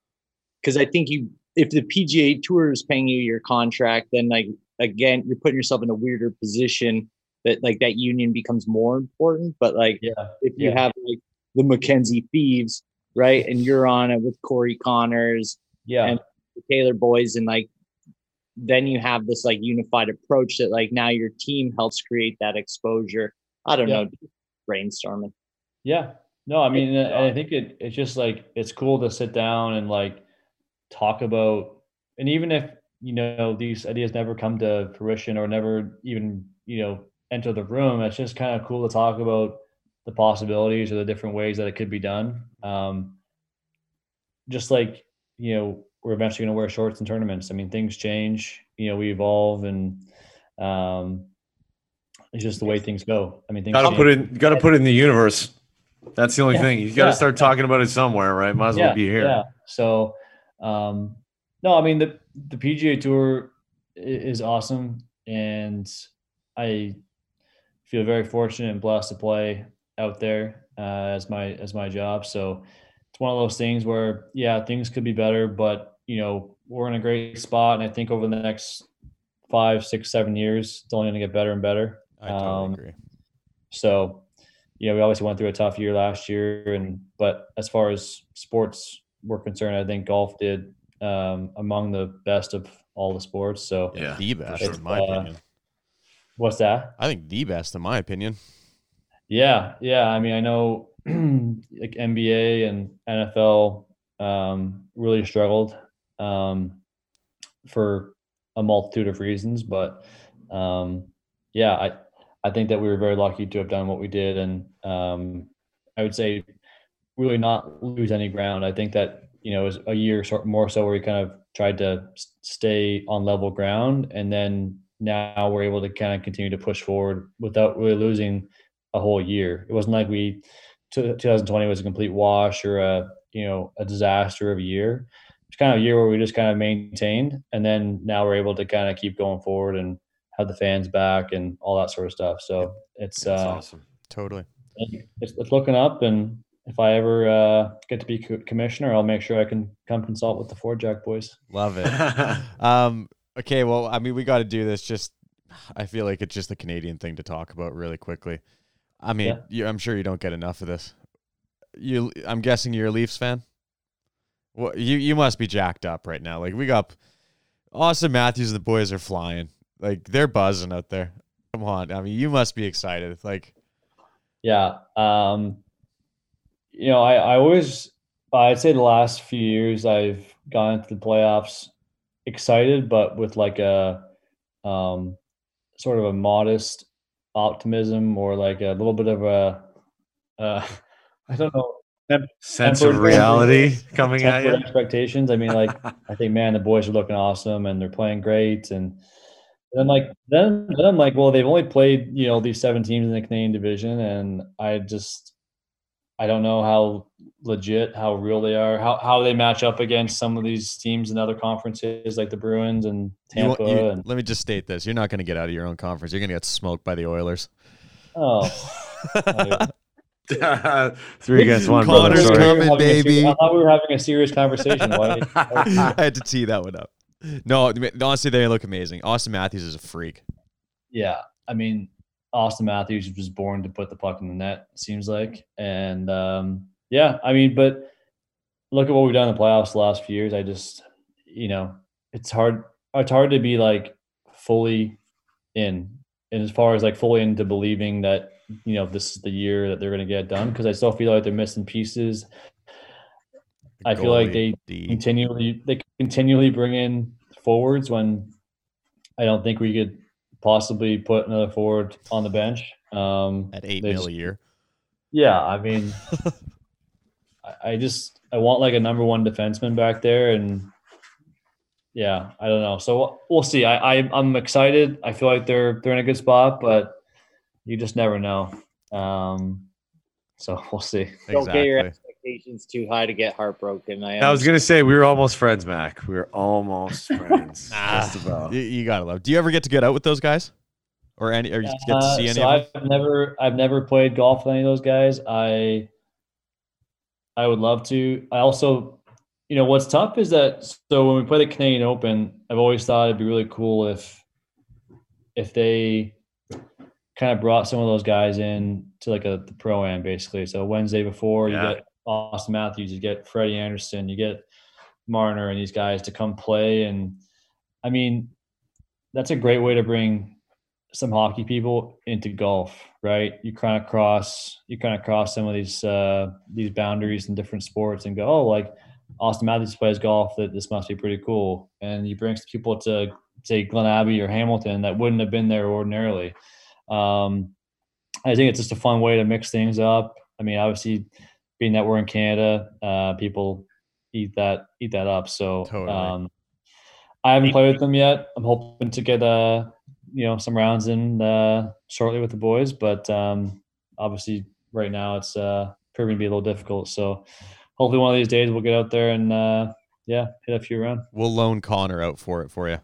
because I think you if the PGA Tour is paying you your contract, then like again, you're putting yourself in a weirder position that like that union becomes more important. But like yeah, if you yeah. have like the Mackenzie Thieves, right, and you're on it with Corey Conners, yeah. And- the Taylor boys, and like then you have this like unified approach that like now your team helps create that exposure. I don't Yeah. know, brainstorming. Yeah. No, I mean, and I think it, it's just like it's cool to sit down and like talk about, and even if you know these ideas never come to fruition or never even you know enter the room, it's just kind of cool to talk about the possibilities or the different ways that it could be done. Um, just like you know, we're eventually going to wear shorts in tournaments. I mean, things change. You know, we evolve, and um, it's just the way things go. I mean, things Gotta change. put it. Gotta put it in the universe. That's the only Yeah. thing. You got to Yeah. start talking about it somewhere, right? Might as well be here. Yeah. So, um, no, I mean the the PGA Tour is awesome, and I feel very fortunate and blessed to play out there uh, as my as my job. So it's one of those things where yeah, things could be better, but you know we're in a great spot, and I think over the next five, six, seven years, it's only going to get better and better. I totally Um, agree. So, you know, we obviously went through a tough year last year, and but as far as sports were concerned, I think golf did um, among the best of all the sports. So, Yeah. the best, sure. in my Uh, opinion. what's that? I think the best, in my opinion. Yeah, yeah. I mean, I know like NBA and NFL um, really struggled um, for a multitude of reasons, but um, yeah, I I think that we were very lucky to have done what we did, and um, I would say really not lose any ground. I think that you know, it was a year more so where we kind of tried to stay on level ground, and then now we're able to kind of continue to push forward without really losing a whole year. It wasn't like we 2020 was a complete wash or a you know a disaster of a year. It's kind of a year where we just kind of maintained, and then now we're able to kind of keep going forward and have the fans back and all that sort of stuff. So it's That's uh, awesome. Totally. it's, it's looking up, and if I ever uh, get to be co- commissioner, I'll make sure I can come consult with the Four Jack boys. Love it. um, okay, well, I mean, we got to do this. Just, I feel like it's just a Canadian thing to talk about really quickly. I mean, Yeah. you, I'm sure you don't get enough of this. You, I'm guessing you're a Leafs fan. Well, you you must be jacked up right now. Like we got Auston Matthews and the boys are flying. Like they're buzzing out there. Come on, I mean, you must be excited. Like, Yeah. Um, you know, I, I always, I'd say the last few years I've gone into the playoffs excited, but with like a um, sort of a modest optimism or like a little bit of a, uh, I don't know, Sense of tempered- reality coming at tempered you. expectations. I mean, like, I think, man, the boys are looking awesome and they're playing great. And then, like, then, then I'm like, well, they've only played, you know, these seven teams in the Canadian division. And I just, I don't know how legit, how real they are, how, how they match up against some of these teams in other conferences like the Bruins and Tampa. you- and, let me just state this: you're not going to get out of your own conference. You're going to get smoked by the Oilers. oh, Three against one, Connor's brother. We were Sorry. coming, having a baby. I thought we were having a serious conversation. Why? I had to tee that one up. No, honestly, they look amazing. Auston Matthews is a freak. Yeah, I mean, Auston Matthews was born to put the puck in the net. Seems like, and um, yeah, I mean, but look at what we've done in the playoffs the last few years. I just, you know, it's hard. It's hard to be like fully in, and as far as like fully into believing that you know this is the year that they're going to get done because I still feel like they're missing pieces. I feel like they D. continually they continually bring in forwards when I don't think we could possibly put another forward on the bench. Um, at eight mil a year. yeah, I mean, I, I just I want like a number one defenseman back there, and yeah, I don't know. So we'll, we'll see. I, I I'm excited. I feel like they're they're in a good spot, but you just never know. Um, so we'll see. Don't get your Exactly. Expectations too high to get heartbroken. I, I was gonna say we were almost friends, Mac. We were almost friends. Nah. Just about. You, you gotta love. Do you ever get to get out with those guys, or any? Or you get to Uh, see any so of? I've never I've never played golf with any of those guys. I I would love to. I also, you know, what's tough is that so when we play the Canadian Open, I've always thought it'd be really cool if if they kind of brought some of those guys in to like a the pro am basically. So Wednesday before Yeah. you get Auston Matthews, you get Freddie Andersen, you get Marner and these guys to come play. And I mean, that's a great way to bring some hockey people into golf, right? You kind of cross you kind of cross some of these uh these boundaries in different sports and go, oh, like Auston Matthews plays golf, that this must be pretty cool. And you bring people to say Glen Abbey or Hamilton that wouldn't have been there ordinarily. Um, I think it's just a fun way to mix things up. I mean, obviously, being that we're in Canada, uh, people eat that eat that up. So Totally. um, I haven't played with them yet. I'm hoping to get uh, you know some rounds in uh, shortly with the boys, but um, obviously right now it's uh, proving to be a little difficult. So hopefully one of these days we'll get out there and uh, yeah, hit a few rounds. We'll loan Connor out for it for you.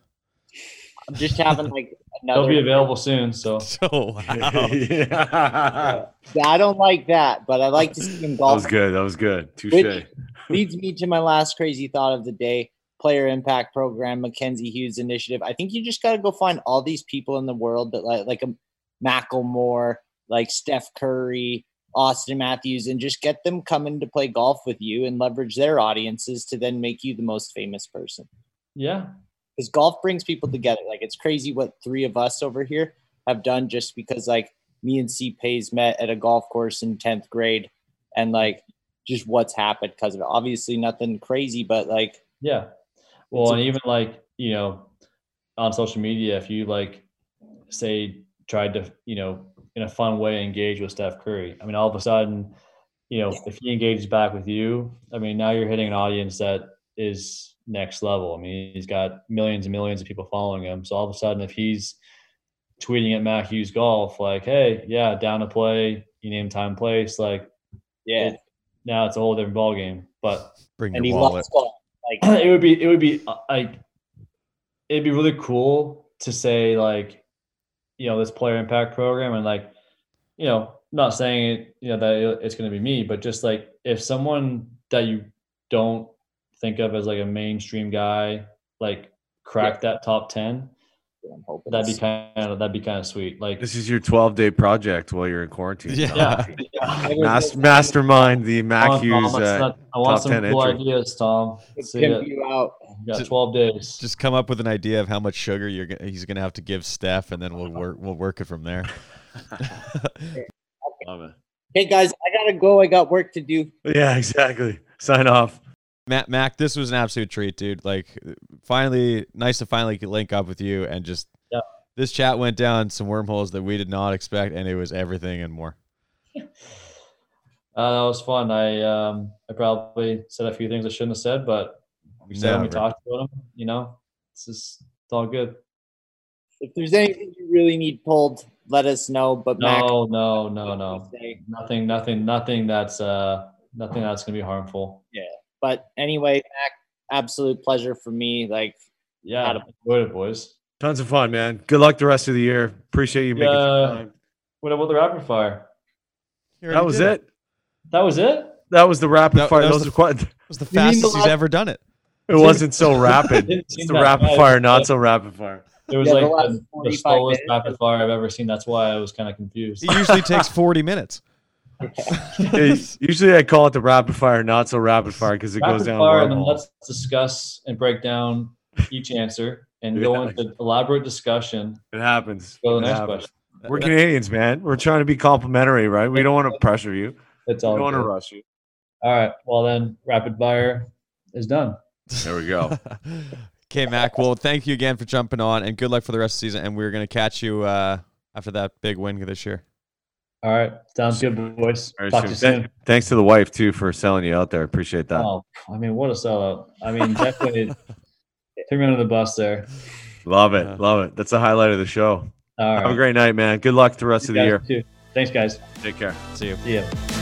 I'm just having like another. They'll be available soon. So So wow. yeah. I don't like that, but I like to see him golf. That was good. That was good. Touche. Which- leads me to my last crazy thought of the day player impact program mackenzie hughes initiative i think you just got to go find all these people in the world that like like a macklemore like steph curry auston matthews and just get them coming to play golf with you and leverage their audiences to then make you the most famous person yeah, because golf brings people together. Like it's crazy what three of us over here have done just because like me and c pays met at a golf course in 10th grade and like just what's happened because of it. Obviously nothing crazy but like Yeah. Well, and even like, you know, on social media, if you like say tried to, you know, in a fun way engage with Steph Curry, I mean, all of a sudden you know, if he engages back with you, I mean, now you're hitting an audience that is next level. I mean, he's got millions and millions of people following him. So all of a sudden, if he's tweeting at Mac Hughes Golf, like, hey, yeah, down to play, you name time, place, like, Yeah, it- now it's a whole different ball game. But Bring and he your wallet. loves golf. Like, it would be it would be uh, like it'd be really cool to say like you know this player impact program and like you know not saying it you know that it's going to be me but just like if someone that you don't think of as like a mainstream guy like crack that top 10 I'm that'd be kind of that'd be kind of sweet like This is your 12 day project while you're in quarantine. Yeah. yeah Mas- mastermind the Come Mac on, Hughes. let's Uh, not- I want top some 10 cool entry. ideas, Tom. See it. you out. You got Just- 12 days. Just come up with an idea of how much sugar you're gonna, he's gonna have to give Steph, and then we'll work we'll work it from there. love it. Hey guys, I gotta go. I got work to do. Yeah, exactly. Sign off. Matt, Mac, this was an absolute treat, dude. Like, finally, nice to finally link up with you and just. Yeah. This chat went down some wormholes that we did not expect, and it was everything and more. Uh, that was fun. I um, I probably said a few things I shouldn't have said, but we said we talked about them. You know, it's just it's all good. If there's anything you really need pulled, let us know. But Mac, No, no, no, no. Nothing, nothing, nothing. That's uh, nothing that's gonna be harmful. But anyway, Mac, absolute pleasure for me. Like, Yeah, Adam. enjoyed it, boys. Tons of fun, man. Good luck the rest of the year. Appreciate you making some time. What about the rapid fire? That was did it. That was it. That was the rapid That- fire. that was Those the- are quite, was the You the fastest he's ever done it. it wasn't so rapid. It's seem the rapid bad. fire, not so rapid fire. It was Yeah, like the, the slowest minutes. rapid fire I've ever seen. That's why I was kind of confused. It usually takes 40 minutes. Yeah, Usually I call it the rapid fire, not so rapid fire because it goes down. fire, and then let's discuss and break down each answer and go Yeah. into elaborate discussion. It happens. Go to It the next happens. question. We're Canadians, man. We're trying to be complimentary, right? We don't want to pressure you. It's We don't want to rush you. All right. Well, then rapid fire is done. There we go. okay, Mac. Well, thank you again for jumping on, and good luck for the rest of the season. And we're gonna catch you uh, after that big win this year. All right. Sounds good, boys. Very Talk to you soon. Thanks to the wife too for selling you out there. Appreciate that. Oh, I mean, what a sellout. I mean, definitely threw me under the bus there. Love it. Yeah. Love it. That's the highlight of the show. All right. Have a great night, man. Good luck the rest of the year. too. Thanks, guys. Take care. See you. See ya.